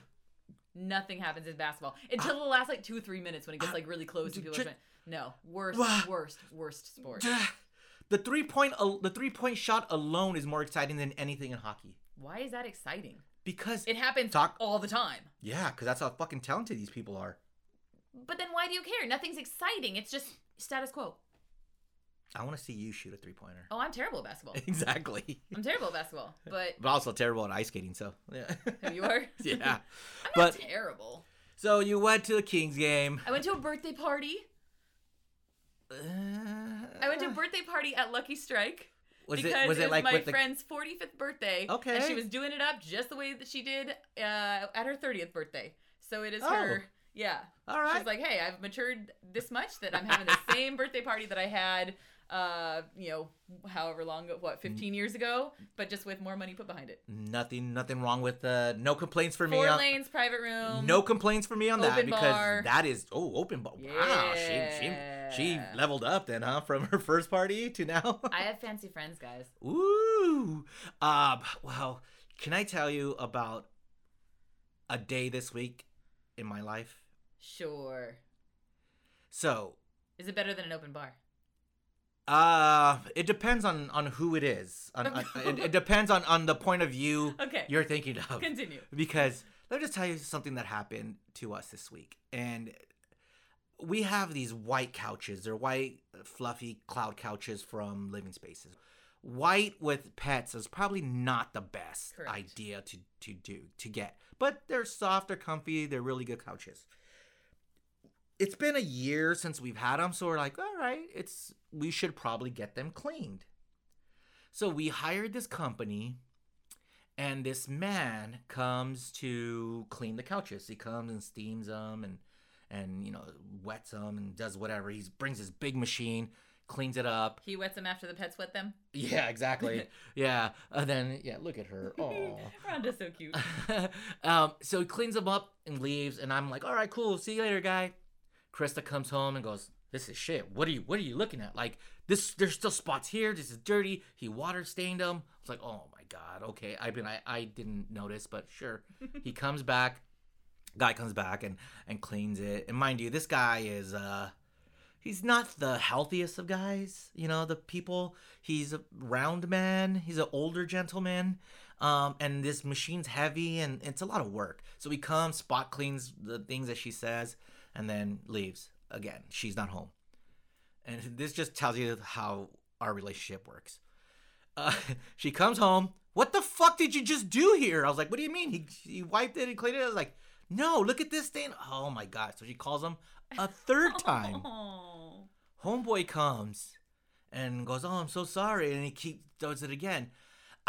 D: Nothing happens in basketball uh, until the last like two three minutes when it gets uh, like really close and people are trying- No, worst, worst, worst sport.
A: The three point the three point shot alone is more exciting than anything in hockey
D: Why is that exciting?
A: because
D: It happens
A: Talk-
D: all the time.
A: yeah, because that's how fucking talented these people are.
D: But then why do you care? Nothing's exciting. It's just status quo.
A: I want to see you shoot a three pointer.
D: Oh, I'm terrible at basketball.
A: exactly,
D: I'm terrible at basketball. But
A: but also terrible at ice skating. So yeah, oh,
D: you are?
A: yeah.
D: I'm not
A: But
D: terrible.
A: so you went to the Kings game.
D: I went to a birthday party. I went to a birthday party at Lucky Strike.
A: Was
D: because
A: it was it like
D: my
A: with the
D: friend's 45th birthday.
A: Okay.
D: And she was doing it up just the way that she did uh, at her 30th birthday. So it is
A: Oh.
D: her. Yeah.
A: all right?
D: She's like, hey, I've matured this much that I'm having the same birthday party that I had, uh, you know, however long, what, 15 years ago, but just with more money put behind it.
A: nothing nothing wrong with uh no complaints for me.
D: Four
A: on-
D: lanes, private room.
A: no complaints for me on that because
D: bar.
A: that is oh open bar. Wow, she she she leveled up then, huh? From her first party to now.
D: I have fancy friends, guys.
A: Ooh. Um, well, can I tell you about a day this week in my life?
D: Sure.
A: So,
D: Is it better than an open bar?
A: Uh, it depends on on who it is. On, on, it, it depends on on the point of view
D: Okay.
A: you're thinking of.
D: Continue.
A: Because let me just tell you something that happened to us this week, and we have these white couches. They're white, fluffy cloud couches from Living Spaces. White with pets is probably not the best
D: Correct.
A: idea to to do to get, but they're soft, they're comfy, they're really good couches. It's been a year since we've had them, so we're like, all right, it's we should probably get them cleaned. So we hired this company and this man comes to clean the couches. He comes and steams them and and you know wets them and does whatever. He brings his big machine, cleans it up.
D: He wets them after the pets wet them.
A: Yeah, exactly. yeah, and then yeah, look at her. Oh.
D: Rhonda's so cute.
A: um, so he cleans them up and leaves, and I'm like, all right, cool. See you later, guy. Krista comes home and goes, "This is shit. What are you? What are you looking at? Like this? There's still spots here. This is dirty. He water stained them." I was like, "Oh my god. Okay. I mean, I I didn't notice, but sure." he comes back. Guy comes back and and cleans it. And mind you, this guy is uh he's not the healthiest of guys you know the people he's a round man he's an older gentleman um, and this machine's heavy and it's a lot of work so he comes spot cleans the things that she says and then leaves again. She's not home. And this just tells you how our relationship works. Uh, she comes home. What the fuck did you just do here? I was like what do you mean? He, he wiped it and cleaned it? I was like no look at this thing oh my god. So she calls him a third time.
D: Oh.
A: homeboy comes and goes, "Oh, I'm so sorry," and he keeps does it again.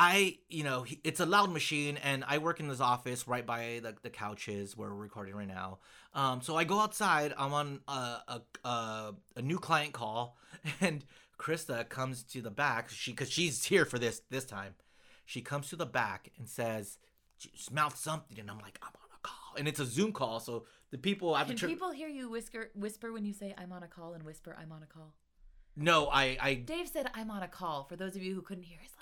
A: I, you know, it's a loud machine, and I work in this office right by the, the couches where we're recording right now. Um, so I go outside. I'm on a, a, a, a new client call, and Krista comes to the back. She because she's here for this this time. She comes to the back and says, mouth something, and I'm like, I'm on a call, and it's a Zoom call, so the people have
D: Can
A: to
D: people hear you whisper whisper when you say I'm on a call and whisper I'm on a call?
A: No, I, I,
D: Dave said I'm on a call. For those of you who couldn't hear whisper.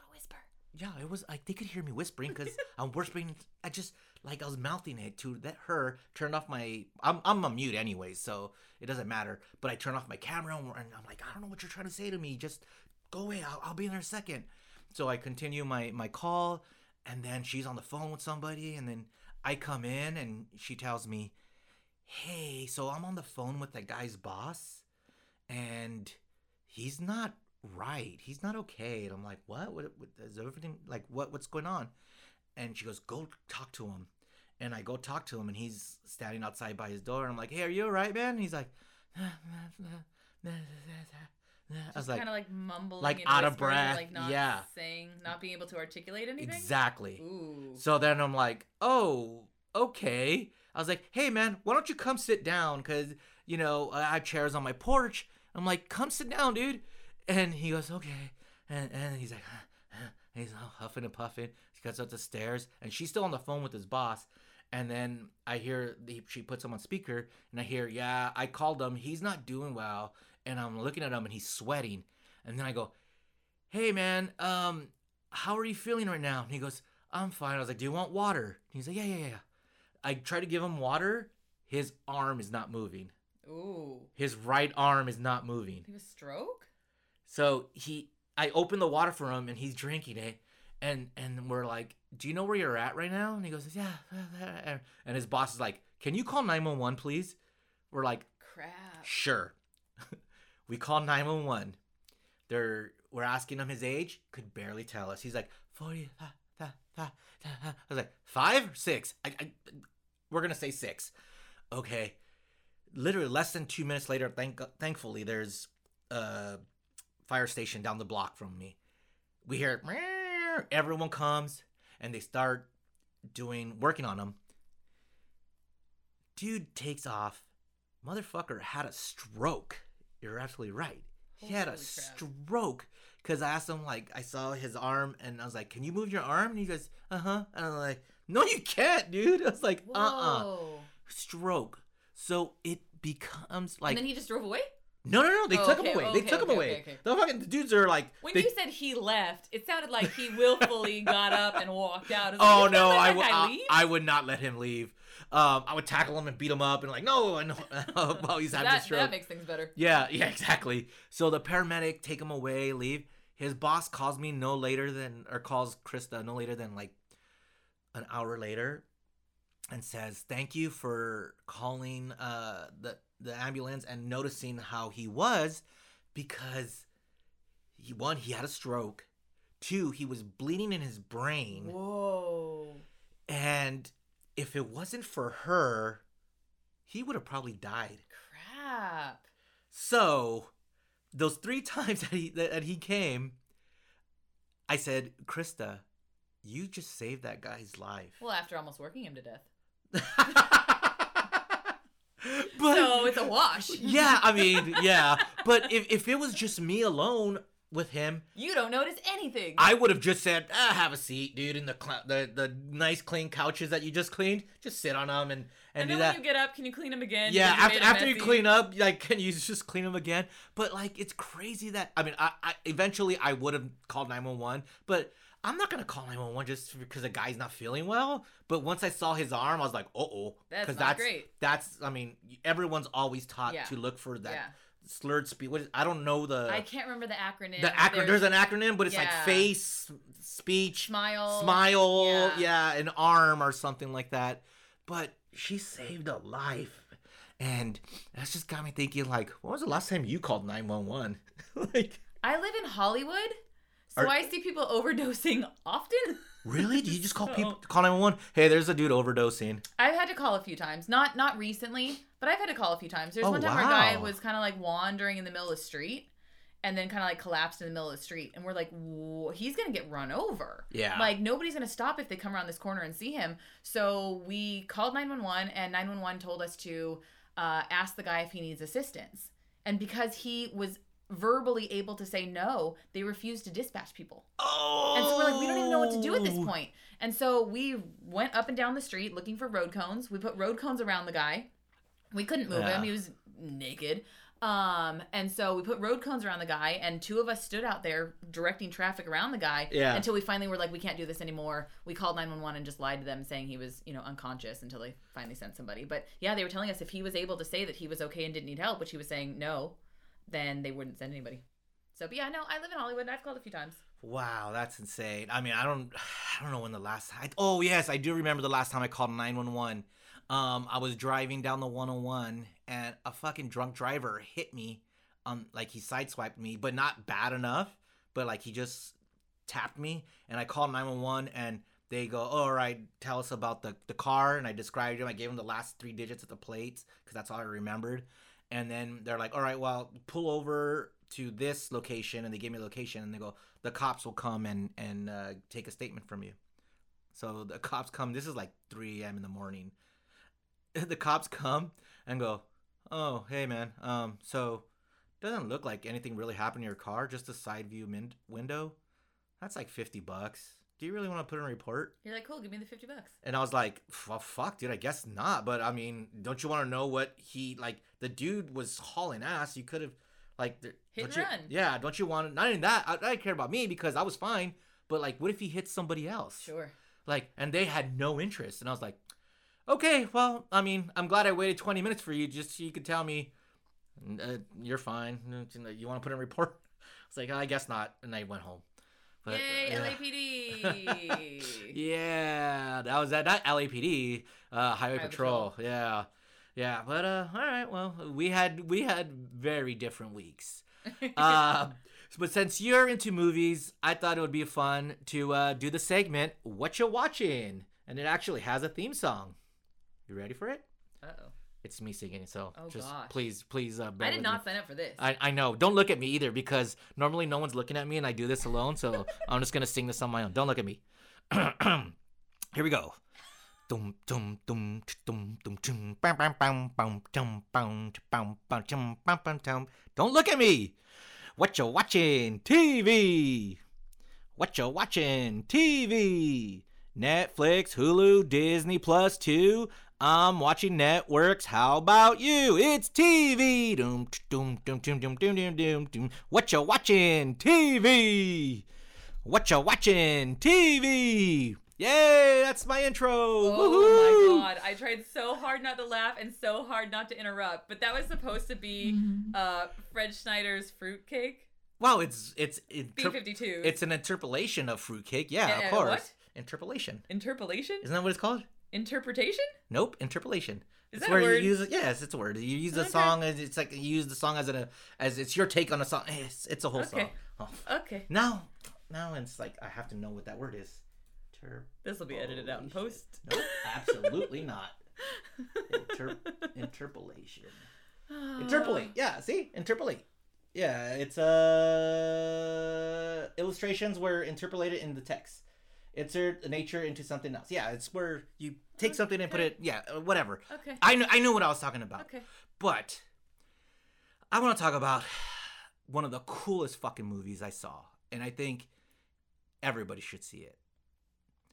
A: Yeah, it was like they could hear me whispering because I'm whispering. I just like I was mouthing it to let her turn off my. I'm I'm on mute anyway, so it doesn't matter. But I turn off my camera and I'm like, I don't know what you're trying to say to me. Just go away. I'll, I'll be in there in a second. So I continue my my call, and then she's on the phone with somebody, and then I come in and she tells me, "Hey, so I'm on the phone with the guy's boss, and he's not right. He's not okay." And I'm like, "What? What? what is everything like? What? What's going on?" And she goes, "Go talk to him." And I go talk to him, and he's standing outside by his door. And I'm like, "Hey, are you alright, man?" And he's like, I was like,
D: kind of like mumbling,
A: like out of breath,
D: like not
A: yeah.
D: saying, not being able to articulate anything.
A: exactly.
D: Ooh.
A: So then I'm like, oh, okay. I was like, hey man, why don't you come sit down? Cause you know I have chairs on my porch. I'm like, come sit down, dude. And he goes, okay. And and he's like, and he's all huffing and puffing. He goes up the stairs, and she's still on the phone with his boss. And then I hear the, she puts him on speaker, and I hear, yeah, I called him. He's not doing well. And I'm looking at him, and he's sweating. And then I go, hey man, um, how are you feeling right now? And he goes, I'm fine. I was like, do you want water? And he's like, yeah, yeah, yeah. I try to give him water. His arm is not moving.
D: Ooh.
A: His right arm is not moving.
D: He was stroke.
A: So he, I open the water for him, and he's drinking it. And and we're like, do you know where you're at right now? And he goes, yeah. And his boss is like, can you call 911, please? We're like,
D: Crap.
A: Sure. we call 911. They're we're asking him his age. Could barely tell us. He's like 40. ah, ah, ah, ah, ah." I was like five or six. I, I, we're gonna say six. Okay. Literally less than two minutes later. Thank thankfully there's a fire station down the block from me. We hear "Meow." everyone comes and they start doing working on him. Dude takes off motherfucker had a stroke. You're absolutely right. He had a
D: crap.
A: stroke because I asked him like I saw his arm and I was like, "Can you move your arm?" And he goes, "Uh huh." And I'm like, "No, you can't, dude." I was like, "Uh uh
D: Whoa.
A: stroke." So it becomes like
D: and then he just drove away.
A: No, no, no. They
D: Oh,
A: took
D: okay,
A: him away.
D: okay,
A: they took him
D: okay,
A: away.
D: okay, okay.
A: The fucking the dudes are like.
D: When
A: they-
D: you said he left, it sounded like he willfully got up and walked out.
A: Oh
D: like,
A: no, I would. I. I would not let him leave. Um, I would tackle him and beat him up and like, no, no, while he's having a
D: that,
A: stroke.
D: that makes things better.
A: Yeah, yeah, exactly. So the paramedic take him away, leave. His boss calls me no later than, or calls Krista no later than like an hour later, and says thank you for calling uh, the the ambulance and noticing how he was, because he one he had a stroke, two he was bleeding in his brain,
D: Whoa.
A: and if it wasn't for her, he would have probably died.
D: Crap.
A: So, those three times that he that he came, I said, Krista, you just saved that guy's life.
D: Well, after almost working him to death.
A: but
D: so it's a wash.
A: yeah, I mean, yeah. But if if it was just me alone with him,
D: You don't notice anything.
A: I would have just said, ah, "Have a seat, dude, in the cl- the the nice clean couches that you just cleaned. Just sit on them and and,
D: and
A: do
D: then
A: that."
D: when you get up, can you clean them again?
A: Yeah, after after you clean up, like, can you just clean them again? But like, it's crazy that I mean, I, I eventually I would have called nine one one, but I'm not gonna call nine one one just because the guy's not feeling well. But once I saw his arm, I was like, uh oh,
D: That's not
A: that's
D: great.
A: that's I mean, everyone's always taught
D: Yeah.
A: to look for that
D: Yeah.
A: slurred speech. What is, I don't know the
D: I can't remember the acronym.
A: the acronym. There's an acronym, but it's like face, speech,
D: smile.
A: smile,
D: Yeah.
A: yeah. an arm or something like that. But she saved a life. And that's just got me thinking like, when was the last time you called 911? like,
D: I live in Hollywood, so
A: Are-
D: I see people overdosing often.
A: really? Do you just call
D: So-
A: people call 911? Hey, there's a dude overdosing.
D: I've had to call a few times. Not not recently, but I've had to call a few times. There's
A: Oh,
D: one time where a guy was kind of like wandering in the middle of the street and then kind of like collapsed in the middle of the street. And we're like, "Whoa, he's going to get run over.
A: Yeah.
D: Like nobody's going to stop if they come around this corner and see him. So we called 911 and 911 told us to uh, ask the guy if he needs assistance. And because he was verbally able to say no, they refused to dispatch people.
A: Oh.
D: And so we're like, we don't even know what to do at this point. And so we went up and down the street looking for road cones. We put road cones around the guy. We couldn't move
A: Yeah.
D: him. He was naked. Um, and so we put road cones around the guy, and two of us stood out there directing traffic around the guy
A: Yeah.
D: until we finally were like, we can't do this anymore. We called 911 and just lied to them saying he was, you know, unconscious until they finally sent somebody. But yeah, they were telling us if he was able to say that he was okay and didn't need help, which he was saying no, then they wouldn't send anybody. So, but yeah, no, I live in Hollywood. I've called a few times.
A: Wow, that's insane. I mean, I don't, I don't know when the last. I, oh yes, I do remember the last time I called nine one one. Um, I was driving down the one hundred one, and a fucking drunk driver hit me. Um, like he sideswiped me, but not bad enough. But like he just tapped me, and I called nine one one, and they go, "All right, tell us about the the car." And I described him. I gave him the last three digits of the plates because that's all I remembered. And then they're like, "All right, well, pull over to this location," and they gave me a location, and they go, "The cops will come and and uh, take a statement from you." So the cops come. This is like 3 a.m. in the morning. the cops come and go, "Oh, hey man, um, so doesn't look like anything really happened to your car. Just a side view min- window. That's like 50 bucks. Do you really want to put in a report?"
D: You're like, cool, give me the 50 bucks.
A: And I was like, well, fuck, dude, I guess not. But I mean, don't you want to know what he like? The dude was hauling ass. You could have, like,
D: Hit and
A: you,
D: run.
A: Yeah, don't you want to? Not even that. I, I didn't care about me because I was fine. But like, what if he hit somebody else?
D: Sure.
A: Like, and they had no interest. And I was like, okay, well, I mean, I'm glad I waited 20 minutes for you just so you could tell me uh, you're fine. You want to put in a report? I was like, I guess not. And I went home. But,
D: Yay,
A: yeah.
D: LAPD.
A: Yeah, that was that. Not LAPD, uh, Highway
D: Highway
A: Patrol. Yeah, yeah. But uh, all right. Well, we had we had very different weeks. Uh, but since you're into movies, I thought it would be fun to uh, do the segment "What you're Watching," and it actually has a theme song. You ready for it?
D: Uh-oh.
A: It's me singing, so
D: Oh,
A: just
D: gosh.
A: please, please. Uh, bear
D: I did not
A: Me.
D: sign up for this.
A: I, I know. Don't look at me either because normally no one's looking at me and I do this alone. So I'm just gonna sing this on my own. Don't look at me. Here we go. Dum dum dum ch- dum dum bam bam bam bam chum bam bam bam chum bam bam chum. Don't look at me. What you watching? TV. What you watching? TV. Netflix, Hulu, Disney Plus 2. I'm watching networks. How about you? It's TV. Doom, doom, doom, doom, doom, doom, doom, doom, doom. What you watching? TV. What you watching? TV. Yay! That's my intro.
D: Oh
A: Woohoo!
D: my god! I tried so hard not to laugh and so hard not to interrupt, but that was supposed to be uh, Fred Schneider's fruitcake.
A: Wow, it's it's
D: B fifty two.
A: it's an interpolation of fruitcake. Yeah,
D: Uh,
A: of course.
D: what?
A: Interpolation.
D: interpolation.
A: Isn't that what it's called?
D: Interpretation.
A: Nope, interpolation.
D: Is
A: it's
D: that a
A: where
D: word?
A: you use it. Yes, it's a word. You use the
D: Okay.
A: song as it's like you use the song as a as it's your take on a song. Eh, It's, it's a whole
D: Okay.
A: song. Oh.
D: Okay,
A: Now, now it's like I have to know what that word is. Ter-
D: this will be edited out in post.
A: Nope, absolutely not. Inter- interpolation. Interpolate. Yeah, see? Interpolate. Yeah, it's uh illustrations were interpolated in the text. Insert nature into something else. Yeah, it's where you take something and put it. Yeah, uh, whatever.
D: Okay.
A: I know. I know what I was talking about.
D: Okay.
A: But I want to talk about one of the coolest fucking movies I saw, and I think everybody should see it.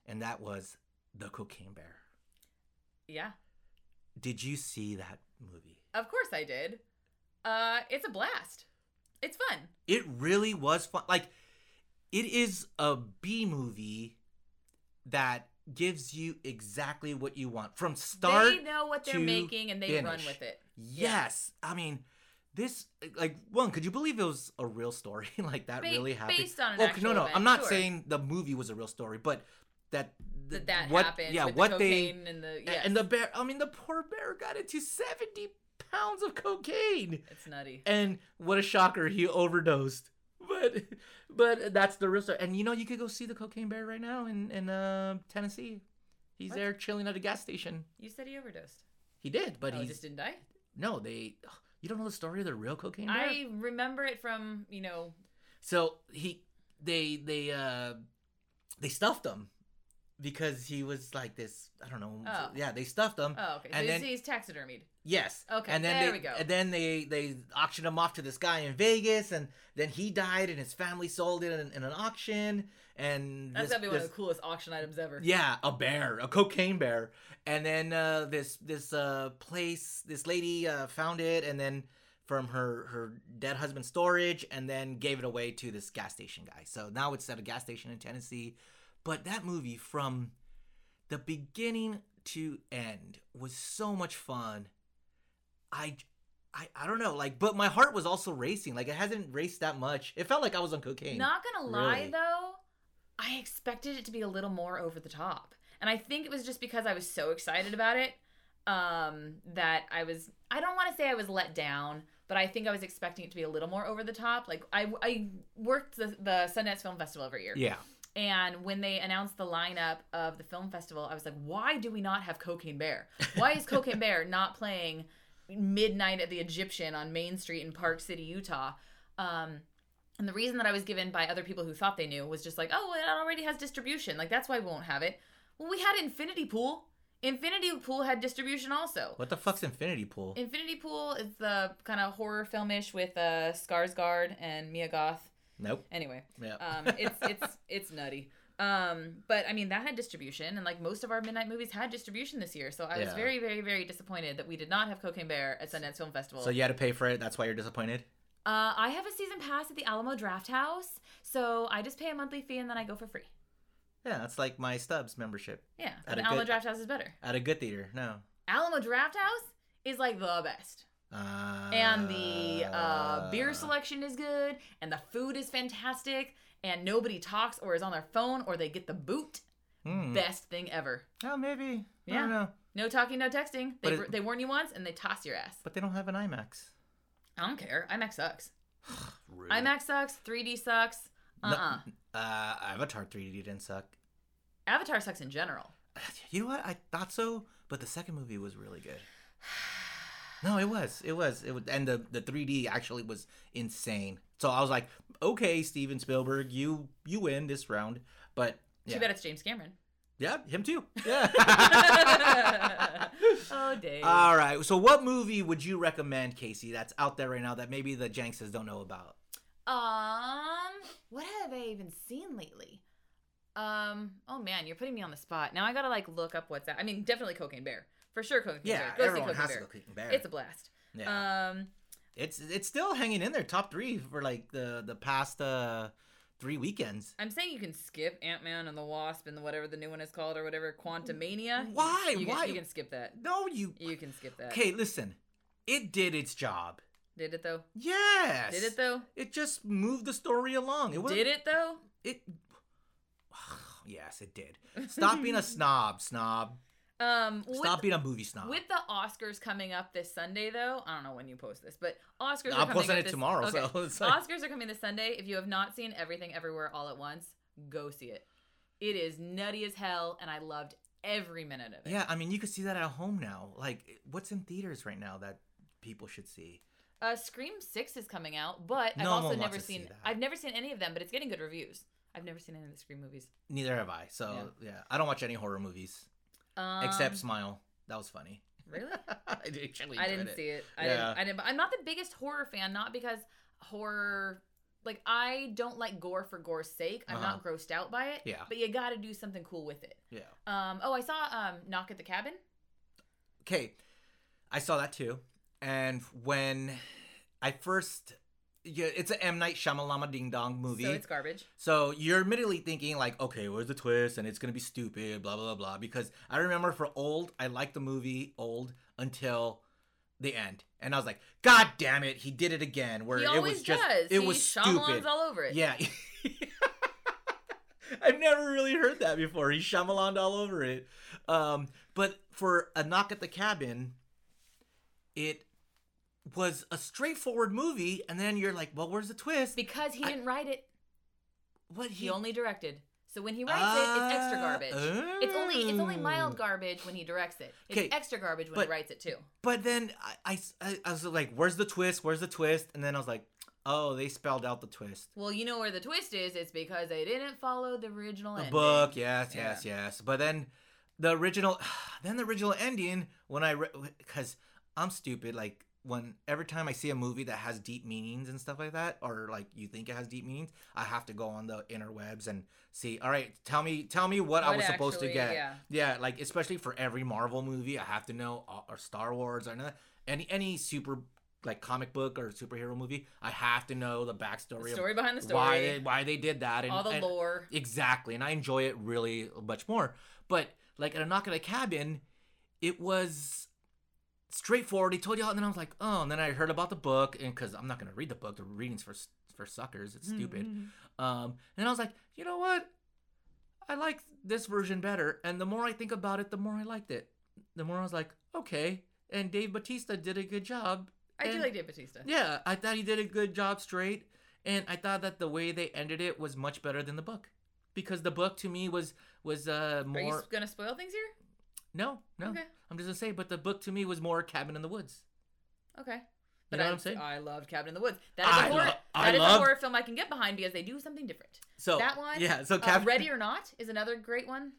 A: And that was The Cocaine Bear.
D: Yeah.
A: Did you see that movie?
D: Of course I did. Uh, it's a blast. It's fun.
A: It really was fun. Like, it is a B movie that gives you exactly what you want from start.
D: they know what they're making and they run
A: finish.
D: with it.
A: Yes, I mean, this like one. Could you believe it was a real story like that
D: Ba-
A: really happened?
D: based on an
A: Well,
D: actual
A: no, no,
D: event,
A: I'm not
D: sure.
A: saying the movie was a real story, but that th-
D: That that
A: what,
D: happened.
A: Yeah,
D: with
A: what
D: the
A: they
D: and the yes.
A: and the bear. I mean, the poor bear got into 70 pounds of cocaine,
D: It's nutty.
A: and what a shocker, he overdosed. But but that's the real story. And you know, you could go see the cocaine bear right now in in uh, Tennessee. He's
D: What?
A: there chilling at a gas station.
D: You said he overdosed.
A: He did, but
D: oh, he just didn't die.
A: no. They you don't know the story of the real cocaine bear.
D: I remember it from you know.
A: So he they they uh they stuffed him because he was like this. I don't know.
D: Oh.
A: Yeah, they stuffed him.
D: Oh, okay. So
A: And
D: he's,
A: then-
D: he's taxidermied.
A: Yes.
D: Okay,
A: And then
D: there
A: they,
D: we go.
A: And then they they auctioned him off to this guy in Vegas, and then he died, and his family sold it in, in an auction. And
D: That's
A: this,
D: gotta be one
A: this-
D: of the coolest auction items ever.
A: yeah, a bear, a cocaine bear, and then uh, this this uh, place, this lady uh, found it, and then from her her dead husband's storage, and then gave it away to this gas station guy. So now it's at a gas station in Tennessee. But that movie, from the beginning to end, was so much fun. I. I, I don't know, like, but my heart was also racing. Like, it hasn't raced that much. It felt like I was on cocaine.
D: Not gonna lie
A: Really?
D: though, I expected it to be a little more over the top. And I think it was just because I was so excited about it um that I was I don't want to say I was let down, but I think I was expecting it to be a little more over the top. Like I I worked the, the Sundance Film Festival every year.
A: yeah.
D: And when they announced the lineup of the film festival, I was like, why do we not have Cocaine Bear? Why is Cocaine Bear not playing midnight at the Egyptian on Main Street in Park City, Utah? Um, and the reason that I was given by other people who thought they knew was just like, oh, it already has distribution. Like, that's why we won't have it. Well, we had Infinity Pool. Infinity Pool had distribution also.
A: What the fuck's Infinity Pool?
D: Infinity Pool is the kind of horror filmish with uh, Skarsgård and Mia Goth.
A: Nope.
D: Anyway,
A: Yeah.
D: um, it's it's it's nutty. Um, but I mean that had distribution, and like most of our midnight movies had distribution this year. So I was
A: Yeah.
D: very, very, very disappointed that we did not have Cocaine Bear at Sundance Film Festival.
A: So you had to pay for it. That's why you're disappointed.
D: uh, I have a season pass at the Alamo Draft House, so I just pay a monthly fee and then I go for free.
A: Yeah, that's like my Stubs membership
D: Yeah,
A: At
D: but
A: a
D: Alamo
A: good-
D: Draft House is better.
A: at a good theater. No.
D: Alamo Draft House is like the best.
A: Uh,
D: and the uh, beer selection is good, and the food is fantastic, and nobody talks or is on their phone or they get the boot.
A: Hmm.
D: Best thing ever.
A: Oh, maybe. I
D: Yeah.
A: don't know.
D: No talking, no texting. They,
A: it-
D: they warn you once and they toss your ass.
A: But they don't have an IMAX.
D: I don't care. IMAX sucks.
A: Rude.
D: IMAX sucks. 3D sucks. Uh
A: No-
D: uh
A: Uh, Avatar 3D didn't suck.
D: Avatar sucks in general.
A: You know what? I thought so, but the second movie was really good. No, it was. It was. It was, and the the 3D actually was insane. So I was like, okay, Steven Spielberg, you you win this round. But
D: Too
A: yeah,
D: bad it's James Cameron.
A: yeah, him too. Yeah.
D: oh, Dave.
A: All right. So, what movie would you recommend, Casey? That's out there right now that maybe the Jankses don't know about.
D: Um, what have I even seen lately? Um, oh man, you're putting me on the spot. Now I gotta like look up what's that. I mean, definitely Cocaine Bear for sure. Cocaine
A: Yeah,
D: Bear. Go
A: everyone has
D: Bear.
A: to go Cocaine Bear.
D: It's a blast.
A: yeah,
D: Um,
A: it's it's still hanging in there, top three for like the the past uh three weekends.
D: I'm saying you can skip Ant Man and the Wasp and the whatever the new one is called or whatever Quantumania.
A: Why?
D: You can,
A: Why?
D: You can skip that.
A: No, you.
D: You can skip that.
A: Okay, listen. It did its job.
D: Did it though?
A: Yes.
D: Did it though?
A: It just moved the story along. It
D: Did it though?
A: It. yes, it did. Stop being a snob, snob.
D: Um, with,
A: Stop being a movie snob.
D: with the Oscars coming up this Sunday though, I don't know when you post this, but Oscars.
A: I'm
D: are coming
A: posting
D: up
A: it
D: this,
A: tomorrow,
D: okay.
A: so it's like-
D: Oscars are coming this Sunday. If you have not seen Everything Everywhere All at Once, go see it. It is nutty as hell, and I loved every minute of it.
A: yeah, I mean, you could see that at home now. Like, what's in theaters right now that people should see?
D: Uh, Scream Six is coming out, but I've also never seen. I've never seen any of them, but it's getting good reviews. I've never seen any of the Scream movies.
A: Neither have I. So yeah, I don't watch any horror movies
D: Um,
A: except Smile. That was funny.
D: really.
A: I actually
D: I didn't see it. I
A: Yeah.
D: didn't. I didn't. I'm not the biggest horror fan. Not because horror. Like I don't like gore for gore's sake. I'm not grossed out by it.
A: Yeah.
D: But you got to do something cool with it.
A: Yeah.
D: Um. Oh, I saw um Knock at the Cabin.
A: Okay, I saw that too. And when I first, yeah, it's an M Night Shyamalama Ding Dong movie.
D: So it's garbage.
A: So you're immediately thinking like, okay, where's the twist? And it's gonna be stupid, blah blah blah blah. Because I remember for old, I liked the movie old until the end, and I was like, God damn it, he did it again. Where
D: He
A: it was just,
D: does.
A: it
D: He
A: was
D: Shyamalan's
A: stupid.
D: all over it.
A: Yeah. I've never really heard that before. He Shyamalan all over it. Um, but for a knock at the cabin, it was a straightforward movie, and then you're like, well, where's the twist?
D: Because he
A: I-
D: didn't write it.
A: What
D: He only directed. So when he writes it, it's extra
A: Ah,
D: garbage. It's only it's only mild garbage when he directs it. It's extra garbage when
A: but-
D: he writes it too.
A: But then I, I, I was like, where's the twist? Where's the twist? And then I was like, Oh, they spelled out the twist.
D: Well, you know where the twist is. It's because they didn't follow the original
A: The
D: ending.
A: book, yes, yes, yes. But then the original, then the original ending when I because I'm stupid. Like when every time I see a movie that has deep meanings and stuff like that, or like you think it has deep meanings, I have to go on the interwebs and see. All right, tell me, tell me what, I
D: What
A: was supposed to get.
D: yeah.
A: Yeah, like especially for every Marvel movie, I have to know, uh, or Star Wars, or any- any any super like comic book or superhero movie. I have to know the backstory
D: The
A: of
D: story behind the story.
A: why they why they did that and
D: all the
A: and-
D: lore.
A: Exactly, and I enjoy it really much more. But like at a knock at a cabin, it was straightforward. He told you, all, and then I was like, oh. And then I heard about the book, and because I'm not gonna read the book, the readings for for suckers. It's stupid.
D: Mm-hmm.
A: Um, and I was like, you know what? I like this version better. And the more I think about it, the more I liked it. The more I was like, okay. And Dave Bautista did a good job.
D: I do like Dave Bautista.
A: Yeah, I thought he did a good job straight, and I thought that the way they ended it was much better than the book, because the book to me was was uh more.
D: Are you gonna spoil things here?
A: no no
D: Okay.
A: I'm just gonna say, but the book to me was more Cabin in the Woods.
D: Okay.
A: You
D: But
A: know
D: I,
A: what I'm saying?
D: I loved Cabin in the Woods. That is
A: I
D: a horror.
A: lo-
D: that is a horror film I can get behind because they do something different.
A: So
D: that one.
A: yeah, so
D: uh,
A: Cabin
D: Ready or Not is another great one.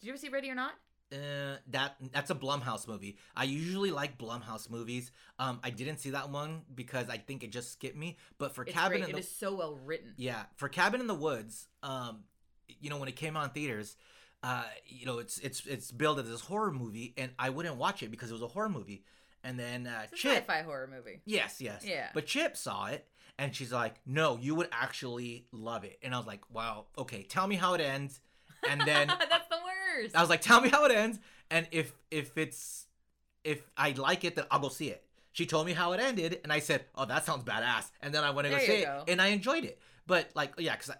D: Did you ever see Ready or Not?
A: Uh, that that's a Blumhouse movie. I usually like Blumhouse movies. Um, I didn't see that one because I think it just skipped me. But for
D: It's
A: Cabin
D: great.
A: in
D: It
A: the
D: is so well written.
A: Yeah, for Cabin in the Woods, um, you know, when it came in theaters, uh, you know, it's it's it's billed as this horror movie, and I wouldn't watch it because it was a horror movie. And then uh,
D: It's a
A: Chip,
D: sci-fi horror movie.
A: yes, yes,
D: Yeah.
A: But Chip saw it, and she's like, "No, you would actually love it." And I was like, "Wow, okay, tell me how it ends." And then
D: That's the worst.
A: I was like, "Tell me how it ends," and if if it's if I like it, then I'll go see it. She told me how it ended, and I said, "Oh, that sounds badass." And then I went to go see it, and I enjoyed it. But like, yeah, because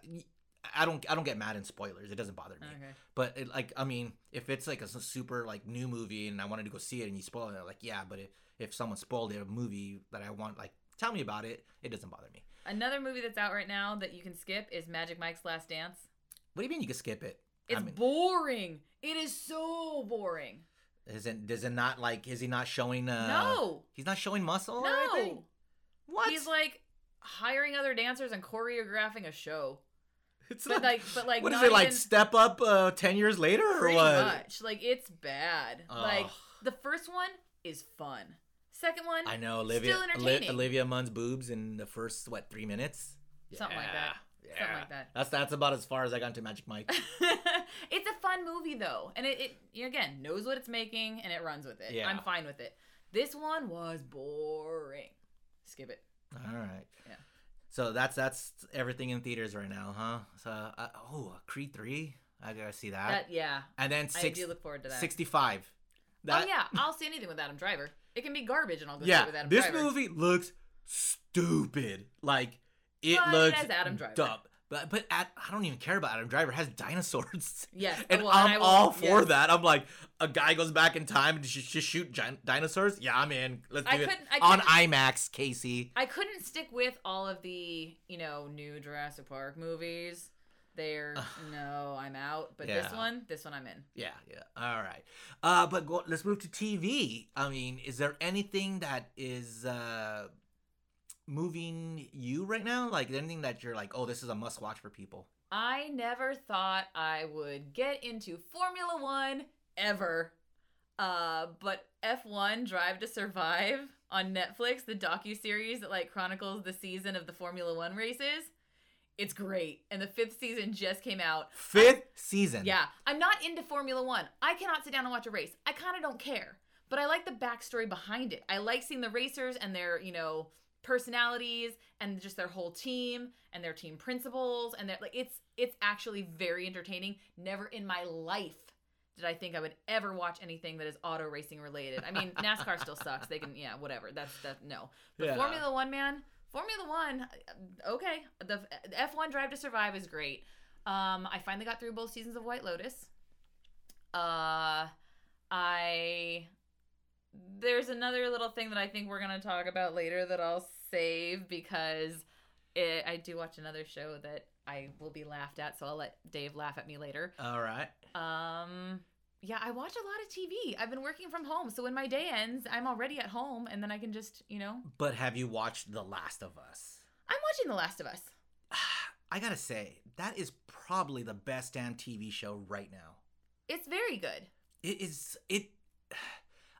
A: I, don't I don't get mad in spoilers. It doesn't bother me.
D: okay.
A: But it, like, I mean, if it's like a super like new movie and I wanted to go see it and you spoil it, like, yeah. But if if someone spoiled it, a movie that I want, like, tell me about it. It doesn't bother me.
D: Another movie that's out right now that you can skip is Magic Mike's Last Dance.
A: What do you mean you can skip it?
D: It's
A: I mean,
D: boring. It is so boring.
A: Isn't does it not like is he not showing? uh
D: no.
A: he's not showing muscle or
D: No.
A: anything. What?
D: He's like hiring other dancers and choreographing a show.
A: It's
D: But like but like
A: what is it like?
D: even-
A: Step up uh, ten years later or
D: pretty
A: what?
D: much. Like it's bad. Like the first one is fun. Second one,
A: I know Olivia.
D: Still entertaining.
A: Olivia Munn's boobs in the first what three minutes?
D: Something like that.
A: Yeah.
D: Something like that.
A: That's that's about as far as I got into Magic Mike.
D: it's a fun movie though, and it, it again knows what it's making and it runs with it.
A: Yeah.
D: I'm fine with it. This one was boring. Skip it.
A: All right.
D: Yeah.
A: So that's that's everything in theaters right now, huh? So uh, oh, Creed three, I gotta see that.
D: That yeah,
A: and then six, I
D: do look forward to that.
A: 65. That,
D: oh yeah, I'll see anything with Adam Driver. It can be garbage, and I'll go see it with Adam
A: This
D: Driver.
A: This movie looks stupid. Like it
D: But
A: looks
D: has Adam Driver.
A: dumb. But but at, I don't even care about Adam Driver. Has dinosaurs.
D: Yes,
A: And
D: well,
A: I'm
D: will-
A: all for
D: yes.
A: that. I'm like, a guy goes back in time and just, just shoot gi- dinosaurs. Yeah, I'm in. Let's do
D: I
A: it on IMAX, Casey.
D: I couldn't stick with all of the you know new Jurassic Park movies. They're no, I'm out. But this one, this one, I'm in.
A: Yeah, yeah. All right. Uh, but go, let's move to TV. I mean, is there anything that is uh, moving you right now? Like anything that you're like, oh, this is a must watch for people?
D: I never thought I would get into Formula One ever. Uh, but F1 Drive to Survive on Netflix, the docu series that like chronicles the season of the Formula One races, it's great. And the fifth season just came out.
A: Fifth season.
D: Yeah, I'm not into Formula One. I cannot sit down and watch a race. I kind of don't care, but I like the backstory behind it. I like seeing the racers and their, you know, personalities and just their whole team and their team principals and their like. It's it's actually very entertaining. Never in my life did I think I would ever watch anything that is auto racing related. I mean, NASCAR still sucks. They can, yeah, whatever. That's that. No, but
A: Yeah.
D: Formula One, man, Formula One, uh, okay. The F1 Drive to Survive is great. Um, I finally got through both seasons of White Lotus. Uh, I there's another little thing that I think we're gonna talk about later that I'll save because it, I do watch another show that I will be laughed at, so I'll let Dave laugh at me later.
A: All right.
D: Um, yeah, I watch a lot of TV. I've been working from home, so when my day ends, I'm already at home, and then I can just, you know,
A: But have you watched The Last of Us?
D: I'm watching The Last of Us.
A: I gotta say, that is probably the best damn TV show right now.
D: It's very good.
A: It is it.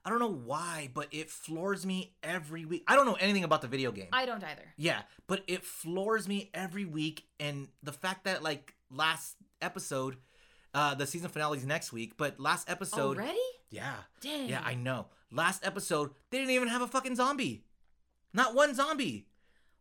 A: I don't know why, but it floors me every week. I don't know anything about the video game.
D: I don't either.
A: yeah, but it floors me every week, and the fact that like last episode, uh, the season finale is next week, but last episode,
D: Already?
A: yeah,
D: Dang.
A: yeah, I know. Last episode, they didn't even have a fucking zombie, not one zombie,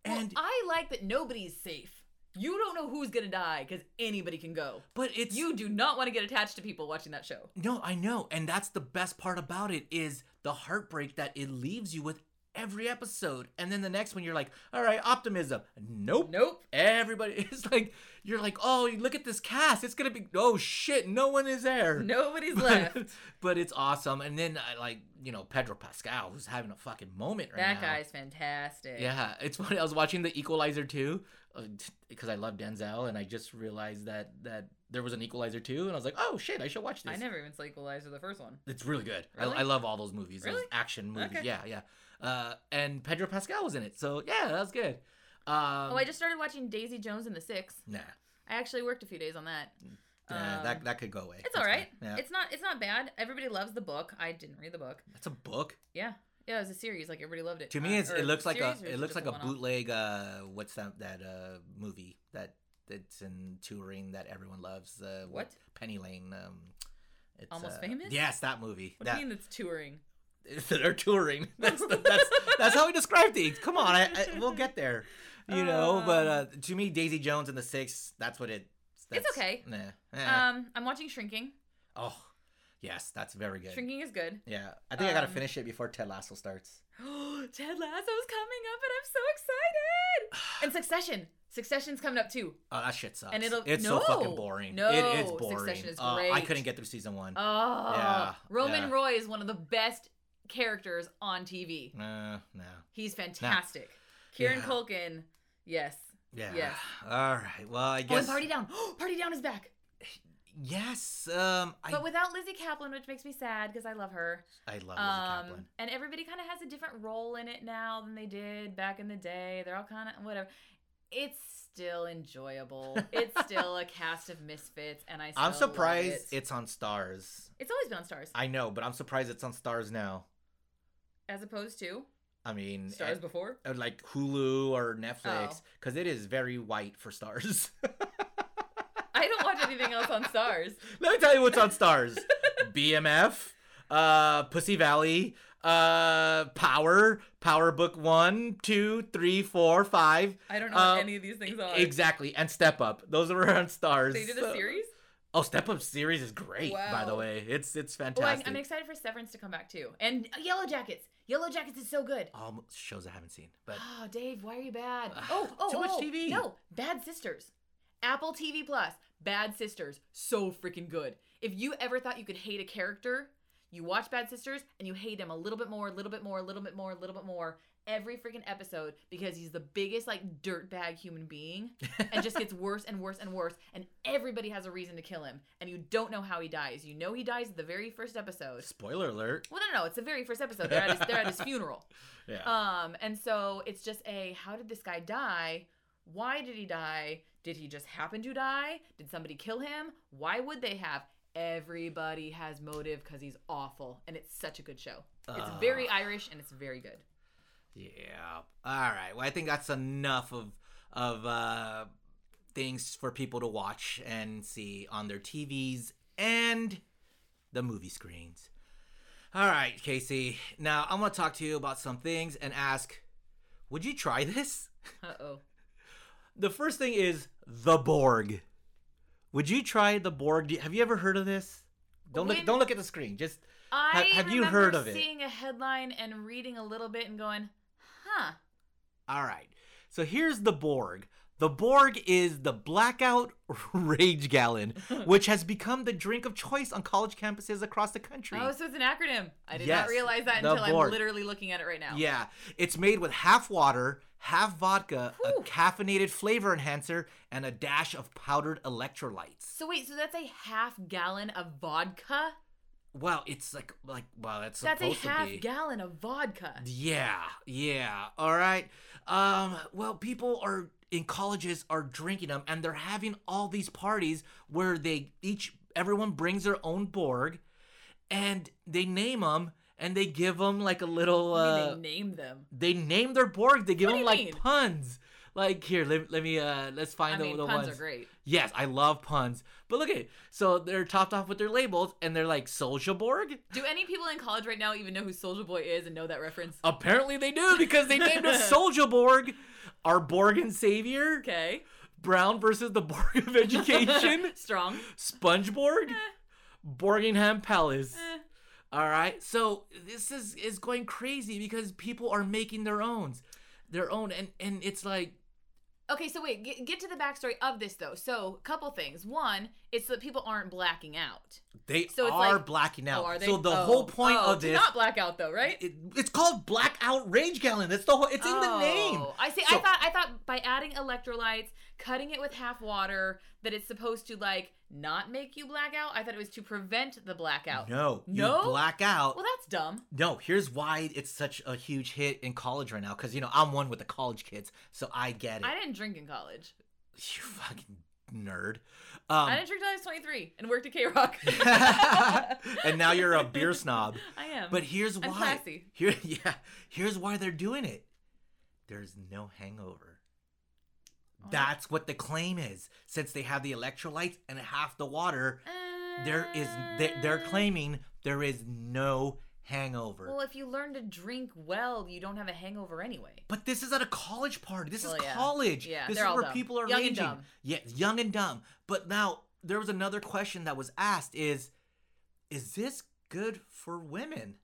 D: Well,
A: and
D: I like that nobody's safe. You don't know who's gonna die because anybody can go.
A: but it's
D: You do not want to get attached to people watching that show.
A: No, I know. And that's the best part about it is the heartbreak that it leaves you with every episode. And then the next one you're like, "All right, optimism." Nope.
D: Nope.
A: Everybody is like you're like, "Oh, look at this cast. It's going to be oh shit, no one is there."
D: Nobody's
A: But,
D: left.
A: but it's awesome. And then I like, you know, Pedro Pascal who's having a fucking moment right
D: That
A: now.
D: That guy's fantastic.
A: Yeah, it's funny. I was watching The Equalizer 2 uh, because I love Denzel and I just realized that that there was an Equalizer too, and I was like, "Oh shit, I should watch this."
D: I never even saw Equalizer the first one.
A: It's really good.
D: Really?
A: I, I love all those movies, those action movies.
D: Okay.
A: Yeah, yeah. Uh, and Pedro Pascal was in it, so yeah, that was good. Um,
D: oh, I just started watching Daisy Jones and the Six.
A: nah,
D: I actually worked a few days on that.
A: nah,
D: Um,
A: that that could go away.
D: It's
A: That's
D: all right.
A: Yeah,
D: It's not. It's not bad. Everybody loves the book. I didn't read the book.
A: that's a book.
D: Yeah. Yeah, it was a series. Like everybody loved it.
A: To me,
D: Uh,
A: it's, it looks like a
D: series, or is
A: it looks like a bootleg. Uh, what's that that uh movie that that's in touring that everyone loves? Uh,
D: What?
A: Penny Lane. Um, it's,
D: Almost
A: uh,
D: Famous?
A: Yes, that movie.
D: What
A: that
D: do you mean it's touring?
A: they're touring. That's the, that's that's how we describe things. Come on, I, I, we'll get there. You know, but uh, to me, Daisy Jones and the Six. That's what it. That's,
D: It's okay.
A: Nah. eh.
D: Um, I'm watching Shrinking.
A: oh, yes, that's very good.
D: Shrinking is good.
A: Yeah, I think I gotta
D: Um,
A: finish it before Ted Lasso starts.
D: Oh, Ted Lasso's coming up, and I'm so excited. And Succession. Succession's coming up too.
A: Oh, that shit sucks.
D: And it'll-
A: it's so fucking boring.
D: no,
A: it is boring.
D: Succession is
A: Oh, I couldn't get through season one.
D: Oh,
A: Yeah,
D: Roman
A: yeah.
D: Roy is one of the best characters on TV.
A: Uh, no.
D: He's fantastic. Kieran
A: Yeah.
D: Culkin, yes.
A: Yeah.
D: Yes.
A: All right. Well, I
D: guess. Oh,
A: guess.
D: Party Down. Party Down is back.
A: Yes. Um. I,
D: But without Lizzy Caplan, which makes me sad because I love her.
A: I love Lizzy
D: Um,
A: Caplan.
D: and everybody kind of has a different role in it now than they did back in the day. They're all kind of whatever. It's still enjoyable. it's still a cast of misfits, and I. Still
A: I'm surprised
D: it.
A: it's on Starz.
D: It's always been on Starz,
A: I know, but I'm surprised it's on Starz now.
D: as opposed to
A: I mean,
D: Starz
A: eh,
D: before.
A: uh, like Hulu or Netflix,
D: Oh.
A: because it is very white for Starz.
D: I don't watch anything else on Starz.
A: Let me tell you what's on Starz: BMF, uh, Pussy Valley, uh, Power, Power Book One, Two, Three, Four, Five.
D: I don't know
A: Um,
D: what any of these things are.
A: Exactly, and Step Up. Those are on Starz.
D: They did a series.
A: Oh, Step Up series is great. By the way, it's it's
D: Oh, I'm,
A: fantastic.
D: I'm excited for Severance to come back too, and Yellow Jackets. Yellow Jackets is so good.
A: All shows I haven't seen, but
D: Oh, Dave, why are you bad? Oh, oh,
A: too much
D: oh,
A: TV.
D: No, Bad Sisters. Apple TV Plus. Bad Sisters. So freaking good. If you ever thought you could hate a character, you watch Bad Sisters and you hate him a little bit more, a little bit more, a little bit more, a little bit more every freaking episode because he's the biggest like dirtbag human being and just gets worse and worse and worse and everybody has a reason to kill him and you don't know how he dies. You know he dies at the very first episode.
A: spoiler alert.
D: Well, no, no, no, it's the very first episode. They're at his, they're at his funeral.
A: Yeah.
D: Um, and so it's just a how did this guy die? Why did he die? Did he just happen to die? Did somebody kill him? Why would they have? Everybody has motive because he's awful, and it's such a good show. It's very Irish and it's very good.
A: Yeah. All right. Well, I think that's enough of of uh, things for people to watch and see on their TVs and the movie screens. All right, Casey. Now I'm gonna talk to you about some things and ask, would you try this?
D: Uh oh.
A: The first thing is the Borg. Would you try the Borg? Do- Have you ever heard of this? Don't look. Don't look at the screen. Just
D: I
A: have you heard of it?
D: Seeing a headline and reading a little bit and going, huh.
A: All right. So here's the Borg. The Borg is the blackout rage gallon, which has become the drink of choice on college campuses across the country.
D: Oh, so it's an acronym. I did
A: Yes,
D: not realize that until I'm literally looking at it right now.
A: Yeah, it's made with half water, half vodka,
D: Whew.
A: a caffeinated flavor enhancer, and a dash of powdered electrolytes.
D: So wait, so that's a half gallon of vodka?
A: well, it's like like well, that's
D: That's a half gallon of vodka.
A: Yeah, yeah. All right. Um, well, people are in colleges are drinking them and they're having all these parties where they each everyone brings their own Borg and they name them and they give them like a little uh
D: they name them.
A: they name their Borg, they give them like
D: mean?
A: puns. Like here, let, let me uh let's find
D: I
A: the,
D: mean,
A: the
D: puns
A: ones.
D: are great.
A: Yes, I love puns. But look at it. So they're topped off with their labels and they're like Soldier Borg.
D: Do any people in college right now even know who Soldier Boy is and know that reference?
A: Apparently they do because they named a Soldier Borg, our Borg and Savior,
D: Okay.
A: Brown versus the Borg of Education,
D: Strong.
A: SpongeBorg,
D: Eh,
A: Borgingham Palace.
D: eh.
A: All right, so this is is going crazy because people are making their own, their own, and and it's like
D: Okay, so wait, get, get to the backstory of this though. So, couple things. One, it's so that people aren't blacking out.
A: they
D: So it's
A: are
D: like-
A: blacking out.
D: Oh, are they?
A: So the
D: Oh,
A: whole point
D: oh,
A: of this,
D: not black out though, right?
A: it, it's called blackout rage gallon. That's the whole. It's in the oh, name.
D: Oh, I see.
A: So-
D: I thought I thought by adding electrolytes, cutting it with half water, that it's supposed to like not make you black out. I thought it was to prevent the blackout.
A: No,
D: No?
A: you black out.
D: Well, that's dumb.
A: No, here's why it's such a huge hit in college right now. Because you know I'm one with the college kids, so I get it.
D: I didn't drink in college.
A: You fucking nerd. Um,
D: I didn't drink till I was 23 and worked at KROQ.
A: and now you're a beer snob.
D: I am.
A: But here's
D: I'm
A: why.
D: classy.
A: Here, yeah. Here's why they're doing it. There's no hangover.
D: Oh.
A: That's what the claim is. Since they have the electrolytes and half the water, there is they, they're
D: Uh,
A: claiming there is no hangover.
D: Well, if you learn to drink well, you don't have a hangover anyway.
A: But this is at a college party. This
D: Well,
A: is
D: yeah.
A: college.
D: Yeah,
A: this is where
D: dumb.
A: people are
D: Young and
A: raging.
D: dumb.
A: Yeah, young and dumb. But now there was another question that was asked: Is is this good for women?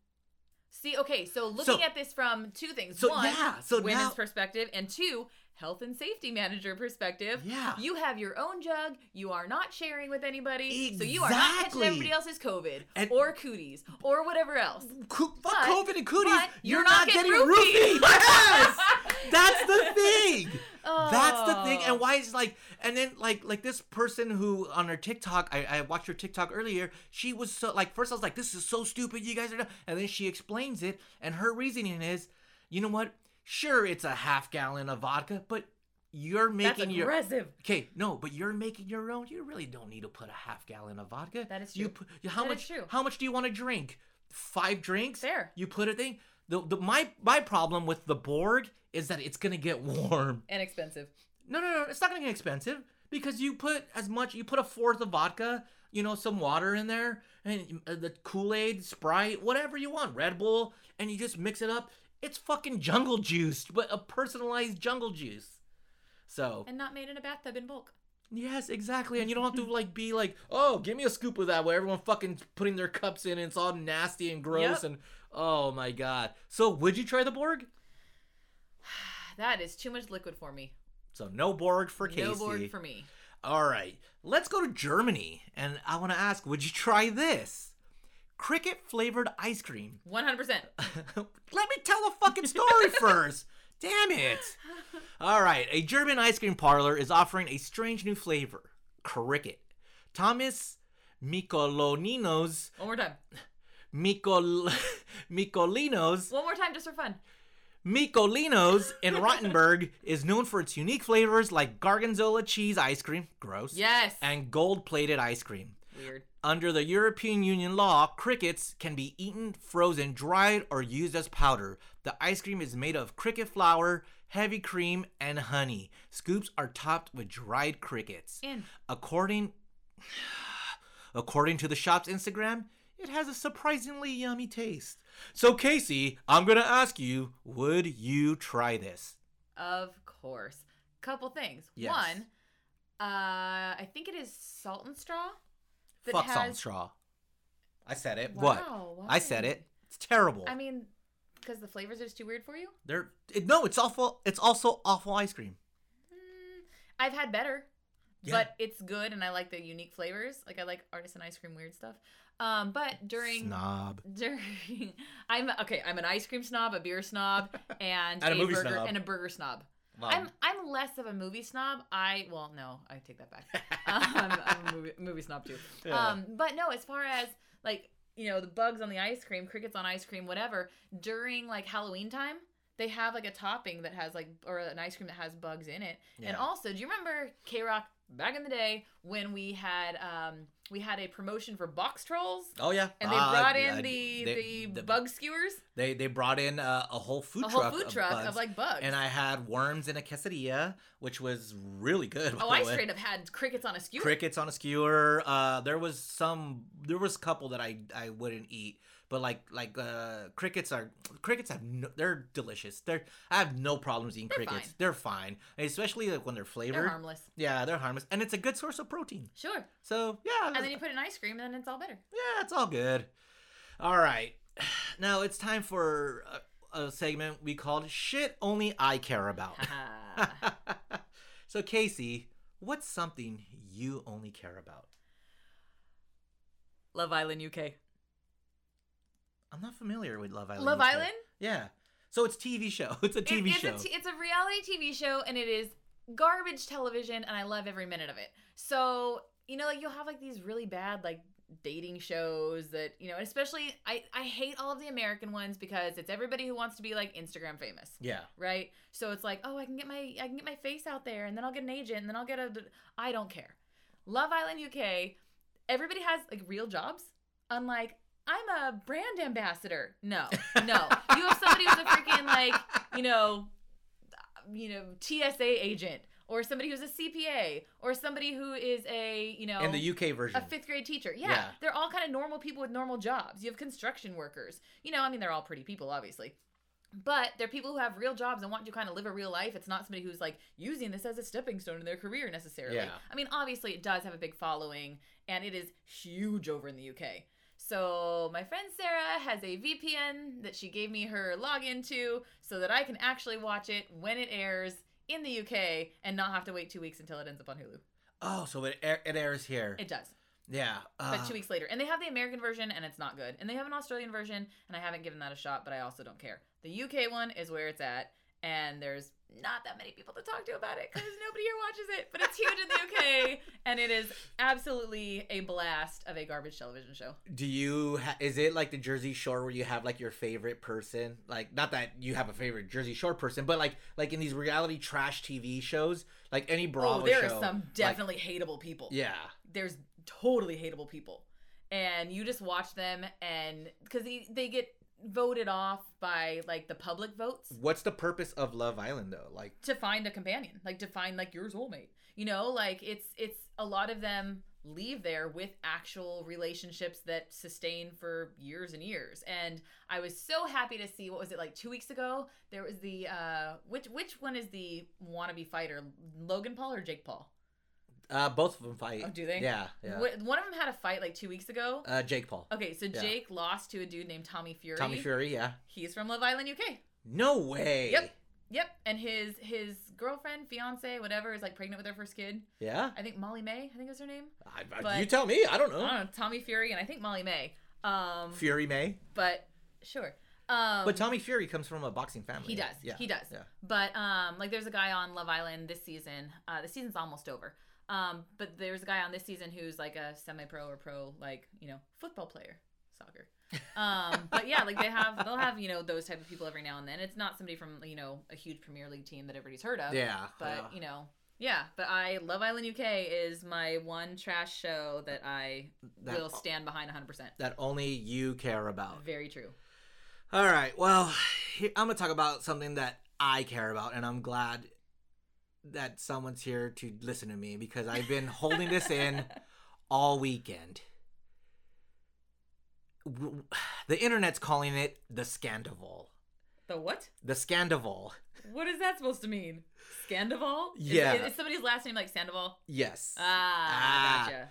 D: See, okay, so looking
A: So-
D: at this from two things.
A: so,
D: One,
A: yeah, so
D: women's
A: now-
D: perspective, and two, health and safety manager perspective.
A: Yeah.
D: You have your own jug. You are not sharing with anybody. Exactly. So you are not catching everybody else's COVID
A: And-
D: or cooties or whatever else.
A: Co- fuck
D: But-
A: COVID and cooties. You're,
D: you're
A: not,
D: not
A: getting
D: getting
A: roofied. yes, that's the thing. That's the thing.
D: Oh.
A: And why is like, and then like, like this person who on her TikTok, I, I watched her TikTok earlier. She was so like, first I was like, this is so stupid. You guys are, dumb." and then she explains it, and her reasoning is, you know what? Sure, it's a half gallon of vodka, but you're making your That's
D: aggressive.
A: Okay, no, but you're making your own. You really don't need to put a half gallon of vodka.
D: That is
A: You
D: true.
A: put, how
D: That is
A: much?
D: true.
A: How much do you want to drink? Five drinks.
D: Fair.
A: You put a thing. The, the my my problem with the Borg is that it's gonna get warm.
D: And expensive.
A: No, no, no. It's not gonna get expensive because you put as much. You put a fourth of vodka. You know, some water in there, and uh, the Kool Aid, Sprite, whatever you want, Red Bull, and you just mix it up. It's fucking jungle juice, but a personalized jungle juice. So
D: And not made in a bathtub in bulk.
A: Yes, exactly. And you don't have to like be like, oh, give me a scoop of that where everyone fucking putting their cups in and it's all nasty and gross
D: Yep.
A: and oh my god. So would you try the Borg?
D: That is too much liquid for me.
A: So no Borg for Casey.
D: No board for me.
A: All right. Let's go to Germany. And I want to ask, would you try this? Cricket flavored ice cream.
D: 100%.
A: Let me tell the fucking story first. Damn it. All right. A German ice cream parlor is offering a strange new flavor cricket. Thomas Mikoloninos
D: One more time.
A: Mikol Mikolinos
D: One more time just for fun.
A: Mikolinos in Rottenburg is known for its unique flavors like gargonzola cheese ice cream, gross,
D: Yes.
A: and gold-plated ice cream.
D: Weird.
A: Under the European Union law, crickets can be eaten, frozen, dried, or used as powder. The ice cream is made of cricket flour, heavy cream, and honey. Scoops are topped with dried crickets.
D: In.
A: According according to the shop's Instagram, it has a surprisingly yummy taste. So Casey, I'm going to ask you, would you try this?
D: Of course. Couple things.
A: Yes.
D: One, uh, I think it is Salt and Straw.
A: Fuck
D: has-
A: straw. I said it.
D: Wow,
A: what? I said it. It's terrible.
D: I mean, because the flavors are just too weird for you.
A: They're it, no, it's awful. It's also awful ice cream.
D: Mm, I've had better,
A: Yeah.
D: but it's good, and I like the unique flavors. Like I like artisan ice cream weird stuff. Um, but during
A: Snob.
D: during, I'm okay. I'm an ice cream snob, a beer snob, and,
A: And a movie
D: burger
A: snob.
D: and a burger snob. I'm I'm less of a movie snob. I well no, I take that back. um, I'm a movie, movie snob too.
A: Yeah.
D: Um, but no, as far as like you know the bugs on the ice cream, crickets on ice cream, whatever. During like Halloween time, they have like a topping that has like or an ice cream that has bugs in it. And also, do you remember KROQ back in the day when we had um we had a promotion for Boxtrolls?
A: Oh yeah,
D: And they
A: Uh,
D: brought in
A: uh,
D: the,
A: they-
D: the bug skewers,
A: They they brought in uh, a whole food
D: a whole
A: truck,
D: food
A: of
D: truck
A: bugs,
D: of like bugs.
A: and I had worms in a quesadilla, which was really good.
D: oh, I
A: way.
D: straight up had crickets on a skewer.
A: crickets on a skewer. Uh, there was some, there was a couple that I I wouldn't eat, but like like uh, crickets are crickets have no, they're delicious. They're I have no problems eating
D: They're
A: crickets.
D: fine.
A: They're fine, especially like when they're flavored.
D: They're harmless.
A: Yeah, they're harmless, and it's a good source of protein.
D: Sure.
A: So yeah,
D: And then you put in ice cream, and then it's all better.
A: yeah, it's all good. All right, now it's time for a, a segment we called "Shit Only I Care About." So Casey, what's something you only care about?
D: Love Island UK.
A: I'm not familiar with Love Island.
D: Love
A: UK.
D: Island?
A: Yeah. So it's TV show. It's a
D: It-
A: TV
D: it's
A: show.
D: A t- it's a reality TV show, and it is garbage television, and I love every minute of it. So you know, like you'll have like these really bad like dating shows that you know, especially I I hate all of the American ones because it's everybody who wants to be like Instagram famous.
A: yeah.
D: right? So it's like, oh, I can get my I can get my face out there, and then I'll get an agent, and then I'll get a. I don't care. Love Island UK, everybody has like real jobs. Unlike I'm a brand ambassador. No, no, you have somebody who's a freaking like you know, you know TSA agent, or somebody who's a CPA, or somebody who is a you know
A: In the UK version.
D: a fifth grade teacher. Yeah,
A: Yeah.
D: they're all kind of normal people with normal jobs. You have construction workers. You know, I mean, they're all pretty people, obviously. But they're people who have real jobs and want to kind of live a real life. It's not somebody who's like using this as a stepping stone in their career necessarily.
A: Yeah.
D: I mean, obviously, it does have a big following and it is huge over in the UK. So, my friend Sarah has a VPN that she gave me her login to so that I can actually watch it when it airs in the UK and not have to wait two weeks until it ends up on Hulu.
A: oh, so it, air, it airs here.
D: It does.
A: yeah. Uh,
D: but two weeks later. And they have the American version, and it's not good. And they have an Australian version, and I haven't given that a shot, but I also don't care. The UK one is where it's at, and there's not that many people to talk to about it because nobody here watches it. But it's huge in the UK, and it is absolutely a blast of a garbage television show.
A: Do you ha- is it like the Jersey Shore where you have like your favorite person? Like not that you have a favorite Jersey Shore person, but like like in these reality trash TV shows, like any Bravo
D: oh, there
A: show.
D: are some
A: like-
D: definitely hateable people.
A: yeah.
D: there's totally hateable people and you just watch them and because they, they get voted off by like the public votes.
A: What's the purpose of Love Island though? Like
D: to find a companion like to find like your soulmate. You know like it's it's a lot of them leave there with actual relationships that sustain for years and years. And i was so happy to see what was it like two weeks ago? There was the uh which which one is the wannabe fighter logan paul or jake paul
A: uh both of them fight.
D: Oh, do they?
A: Yeah, yeah.
D: One of them had a fight like two weeks ago
A: Uh Jake Paul.
D: okay so
A: Yeah.
D: jake lost to a dude named tommy fury
A: Tommy Fury, yeah.
D: he's from love island uk
A: No way.
D: Yep. Yep, and his his girlfriend, fiance, whatever, is like pregnant with her first kid.
A: Yeah.
D: I think Molly-Mae. I think is her name.
A: I, I-
D: But-
A: you tell me. I don't know.
D: I don't know, Tommy Fury, and I think Molly-Mae. Um,
A: Fury May.
D: but sure. Um,
A: But Tommy Fury comes from a boxing family.
D: he does.
A: Yeah.
D: He does.
A: Yeah.
D: But um, like there's a guy on Love Island this season. Uh, the season's almost over. Um, but there's a guy on this season who's like a semi-pro or pro, like you know, football player, soccer. Um, but yeah, like they have, they'll have you know those type of people every now and then. It's not somebody from you know a huge Premier League team that everybody's heard of.
A: Yeah.
D: But
A: yeah.
D: you know, yeah. But I Love Island UK is my one trash show that I
A: That-
D: will stand behind 100. percent
A: that only you care about.
D: Very true.
A: All right. Well, I'm gonna talk about something that I care about, and I'm glad that someone's here to listen to me because I've been holding this in all weekend. The internet's calling it the Scandoval.
D: The what?
A: The Scandoval.
D: What is that supposed to mean? Scandoval?
A: Yeah.
D: Is, is somebody's last name like Sandoval?
A: Yes.
D: Ah,
A: Ah.
D: gotcha.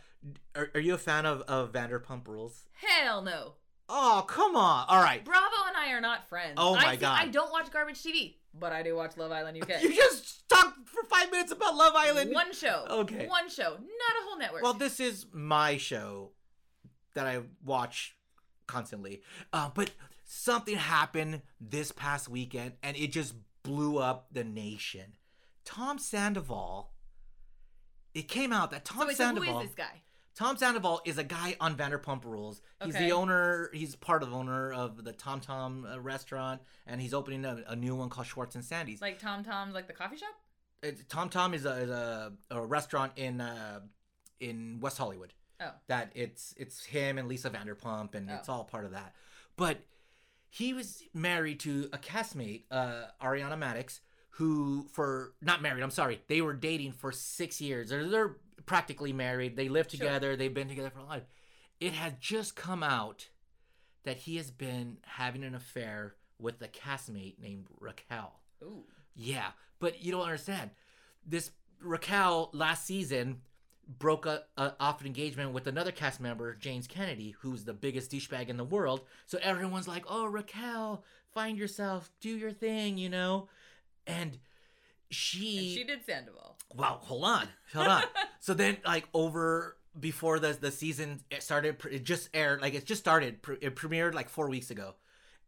A: Are, are you a fan of, of Vanderpump Rules?
D: Hell no.
A: Oh, come on. All right.
D: Bravo and I are not friends.
A: Oh my
D: I
A: God.
D: I don't watch garbage TV, but I do watch Love Island UK.
A: You just talked for five minutes about Love Island.
D: One show.
A: Okay.
D: One show, not a whole network.
A: Well, this is my show that I watch constantly. Uh, but something happened this past weekend and it just blew up the nation. Tom Sandoval. It came out that Tom
D: so wait, so who
A: Sandoval.
D: is this guy?
A: Tom Sandoval is a guy on Vanderpump Rules. He's
D: Okay.
A: the owner. He's part of the owner of the Tom Tom uh, restaurant, and he's opening a, a new one called Schwartz and Sandy's.
D: Like Tom Tom's, like the coffee shop.
A: It's- Tom Tom is a, is a, a restaurant in uh, in West Hollywood.
D: Oh.
A: That it's it's him and Lisa Vanderpump, and it's
D: Oh.
A: all part of that. But he was married to a castmate, uh, Ariana Madix, who for not married. I'm sorry, they were dating for six years. They're, they're practically married. They live
D: Sure.
A: together. They've been together for a lot. It had just come out that he has been having an affair with a castmate named Raquel.
D: Ooh.
A: Yeah, but you don't understand. This Raquel last season broke a, a, off an engagement with another cast member, James Kennedy, who's the biggest douchebag in the world. So everyone's like, "Oh, Raquel, find yourself, do your thing," you know. And she,
D: And she did Sandoval.
A: Wow, hold on, hold on. so then, like over before the the season it started, it just aired, like it just started. It premiered like four weeks ago,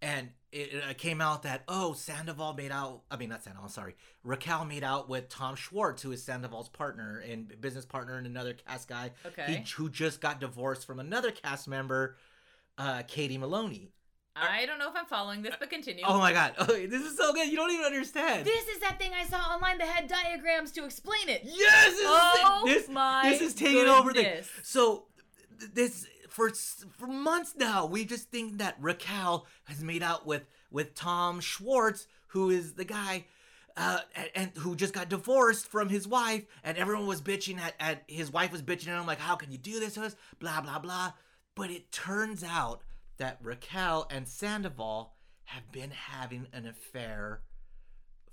A: and it, it came out that oh, Sandoval made out. I mean, not Sandoval. Sorry, Raquel made out with Tom Schwartz, who is Sandoval's partner and business partner, and another cast guy.
D: Okay.
A: He, who just got divorced from another cast member, uh, Katie Maloney.
D: I don't know if I'm following this, but continue.
A: Oh my god, oh, this is so good. You don't even understand.
D: This is that thing I saw online that had diagrams to explain it.
A: Yes, this is-
D: Oh
A: this,
D: my
A: this is taking over the. So this for for months now, we just think that Raquel has made out with with Tom Schwartz, who is the guy. Uh, and, and who just got divorced from his wife, and everyone was bitching at, at his wife was bitching at him like, "How can you do this to us?" Blah blah blah. But it turns out that Raquel and Sandoval have been having an affair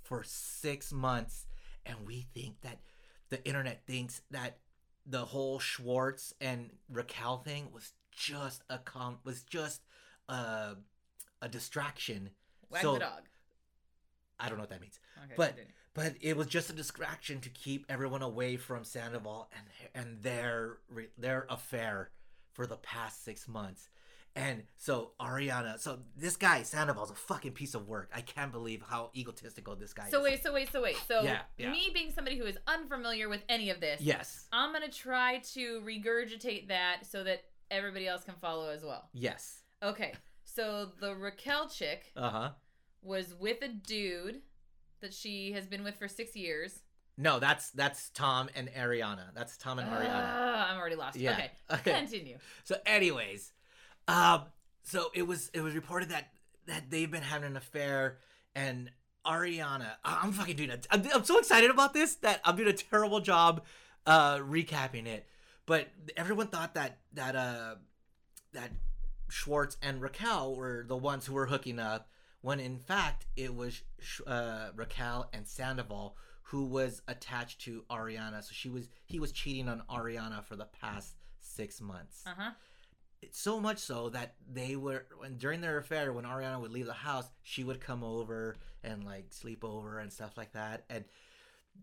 A: for six months, and we think that the internet thinks that the whole Schwartz and Raquel thing was just a com was just a a distraction.
D: Wag
A: so
D: the dog.
A: I don't know what that means,
D: Okay,
A: but but it was just a distraction to keep everyone away from Sandoval and and their their affair for the past six months. And so Ariana, so this guy Sandoval's a fucking piece of work. I can't believe how egotistical this guy is.
D: So
A: is.
D: wait, so wait, so wait. So
A: Yeah, yeah.
D: me being somebody who is unfamiliar with any of this,
A: Yes.
D: I'm gonna try to regurgitate that so that everybody else can follow as well.
A: Yes.
D: Okay. So the Raquel chick
A: Uh huh.
D: was with a dude that she has been with for six years.
A: No, that's that's Tom and Ariana. That's Tom and Ariana.
D: Ah, I'm already lost.
A: Yeah.
D: Okay.
A: Okay.
D: Continue.
A: So, anyways, um, so it was it was reported that that they've been having an affair, and Ariana, I'm fucking doing. I'm, I'm so excited about this that I'm doing a terrible job uh recapping it. But everyone thought that that uh that Schwartz and Raquel were the ones who were hooking up, when in fact it was uh, Raquel and Sandoval who was attached to Ariana. So she was he was cheating on Ariana for the past six months.
D: Uh huh.
A: It's so much so that they were when during their affair when Ariana would leave the house, she would come over and like sleep over and stuff like that. And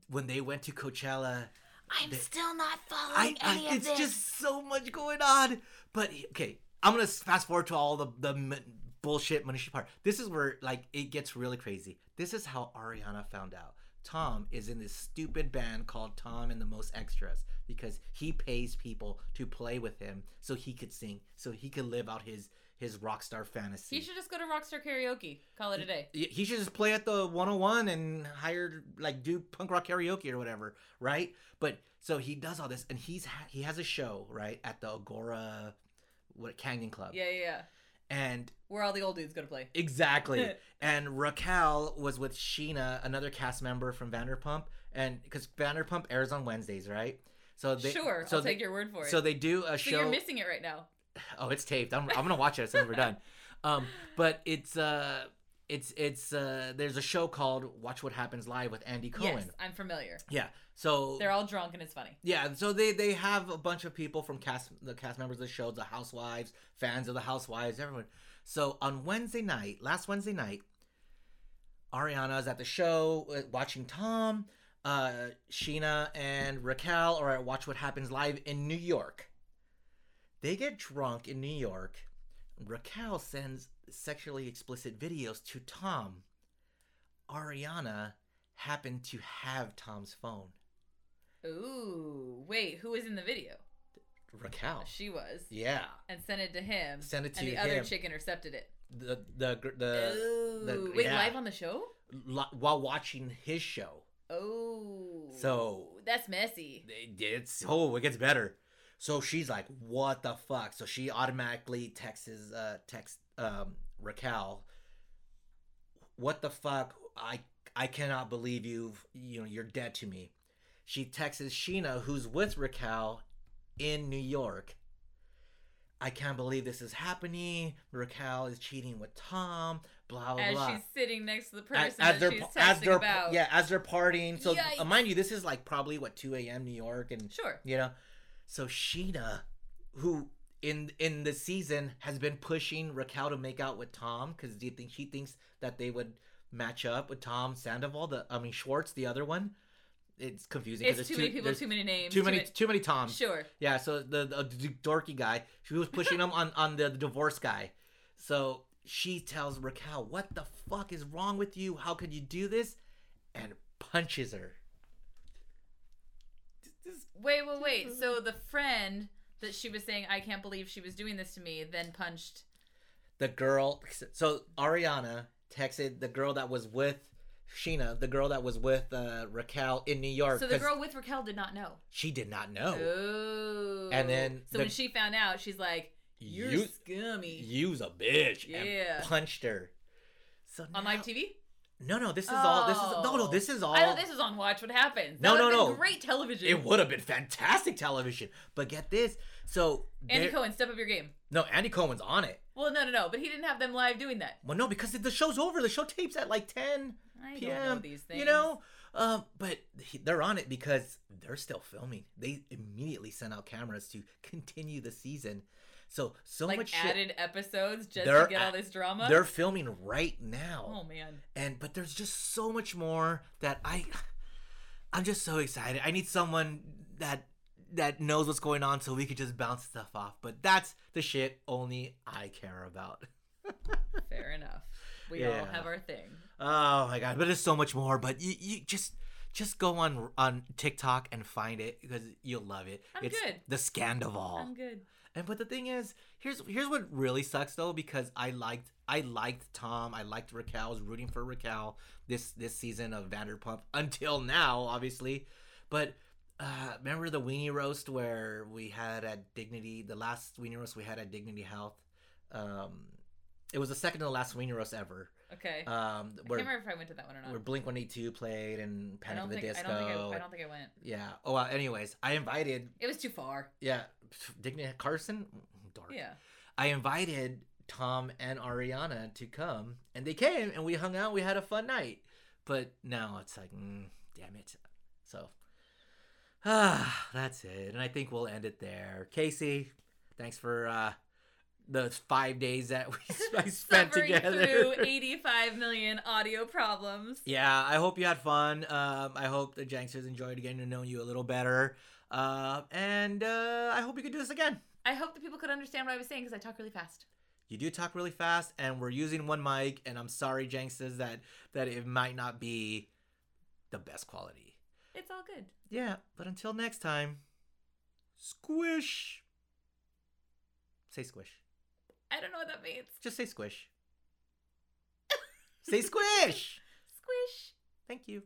A: when they went to Coachella,
D: I'm
A: They-
D: still not following
A: I
D: any of
A: it's
D: this.
A: just so much going on. But okay, I'm gonna fast forward to all the the m- bullshit Manishi part. This is where like it gets really crazy. This is how Ariana found out. Tom is in this stupid band called Tom and the Most Extras because he pays people to play with him so he could sing, so he could live out his his rock star fantasy.
D: He should just go to Rockstar Karaoke. Call it a day.
A: Y- he should just play at the 101 and hire like do punk rock karaoke or whatever right but so he does all this and he's ha- he has a show right at the Agoura what canyon club
D: Yeah, yeah, yeah.
A: and
D: Where all the old dudes go to play.
A: exactly and raquel was with Scheana another cast member from vanderpump and because vanderpump airs on wednesdays right so they
D: sure,
A: so
D: I'll
A: they,
D: take your word for it.
A: so they do a
D: So
A: show
D: you're missing it right now.
A: Oh, it's taped. I'm, I'm gonna watch it as soon as we're done. Um, but it's uh, it's it's uh, there's a show called Watch What Happens Live with Andy Cohen.
D: Yes, I'm familiar.
A: Yeah. So
D: They're all drunk and it's funny.
A: yeah, so they they have a bunch of people from cast the cast members of the show, the Housewives, fans of the Housewives, everyone. So on Wednesday night, last Wednesday night, Ariana is at the show uh, watching Tom. Uh, Scheana and Raquel are at Watch What Happens Live in New York. They get drunk in New York. Raquel sends sexually explicit videos to Tom. Ariana happened to have Tom's phone.
D: Ooh, wait, who was in the video?
A: Raquel.
D: She was.
A: Yeah.
D: And sent it to him.
A: Sent it to and
D: the other chick intercepted it.
A: The the the
D: Ooh.
A: the-
D: Wait,
A: yeah.
D: live on the show?
A: lo- while watching his show.
D: Oh.
A: So-
D: that's messy.
A: It- It's oh, it gets better. So she's like, "What the fuck?" So she automatically texts uh text um Raquel, "What the fuck? I I cannot believe you. You know, you're dead to me." She texts Scheana, who's with Raquel in New York. I can't believe this is happening. Raquel is cheating with Tom. Blah blah
D: As
A: blah.
D: she's sitting next to the person
A: as
D: that
A: they're
D: she's
A: as
D: texting
A: they're
D: about.
A: yeah as they're partying. So uh, mind you, this is like probably what two a.m. New York and
D: Sure.
A: you know so Scheana who in in the season has been pushing raquel to make out with tom because do you think she thinks that they would match up with tom sandoval the i mean schwartz the other one it's confusing
D: It's
A: there's
D: too many people, too many names.
A: too many too many toms
D: Sure.
A: yeah so the, the, the dorky guy she was pushing him on on the, divorce guy so she tells raquel what the fuck is wrong with you how could you do this and punches her
D: Wait, wait, wait. So the friend that she was saying, I can't believe she was doing this to me, then punched.
A: the girl so ariana texted the girl that was with Scheana the girl that was with uh, raquel in new york
D: So the girl with Raquel did not know.
A: she did not know
D: Oh.
A: And then
D: So
A: the-
D: when she found out, she's like, You're
A: You-
D: scummy.
A: You's a bitch
D: Yeah.
A: and punched her so
D: On live TV?
A: no no this is all this is no no
D: Oh.
A: this is all
D: I thought this was on Watch What Happens. That
A: No, no, no.
D: Great television.
A: it would have been fantastic television but get this so
D: Andy
A: there-
D: Cohen, step up your game.
A: no andy cohen's on it
D: Well, no, no, no. But he didn't have them live doing that.
A: well no because the show's over the show tapes at like 10
D: I
A: PM,
D: don't know these things.
A: You know, um, but they're on it because they're still filming. They immediately sent out cameras to continue the season. So so
D: like
A: much shit.
D: added episodes just
A: They're
D: to get all this drama.
A: They're filming right now,
D: Oh man.
A: and but there's just so much more that I, I'm just so excited. I need someone that that knows what's going on so we could just bounce stuff off. But that's the shit only I care about.
D: Fair enough. We all have our thing.
A: Oh my god, but there's so much more. But you, you just just go on on TikTok and find it because you'll love it.
D: I'm
A: it's
D: good.
A: the Scandoval.
D: I'm good.
A: And but the thing is, here's here's what really sucks though because I liked I liked Tom, I liked Raquel, I was rooting for Raquel this this season of Vanderpump until now, obviously. But uh, remember the weenie roast where we had at Dignity, the last weenie roast we had at Dignity Health. Um, it was the second to the last weenie roast ever.
D: Okay.
A: Um,
D: I can't remember if I went to that one or not.
A: where Blink One Eight Two played and Panic at the
D: think
A: Disco.
D: I don't think I, I don't think I went.
A: Yeah. Oh, well, anyways, I invited.
D: It was too far.
A: Yeah, Dignity Carson. Dark.
D: Yeah.
A: I invited Tom and Ariana to come, and they came, and we hung out. We had a fun night. But now it's like, mm, damn it. So, ah, that's it. And I think we'll end it there. Casey, thanks for uh, the five days that we I spent
D: Suffering
A: together.
D: through 85 million audio problems.
A: Yeah, I hope you had fun. Um, I hope the Janksters enjoyed getting to know you a little better. Uh, and uh, I hope you could do this again.
D: I hope that people could understand what I was saying because I talk really fast.
A: You do talk really fast, and we're using one mic. And I'm sorry, Janksters, that that it might not be the best quality.
D: It's all good.
A: Yeah, but until next time, squish. Say squish.
D: I don't know what that means.
A: Just say squish. say squish.
D: Squish.
A: Thank you.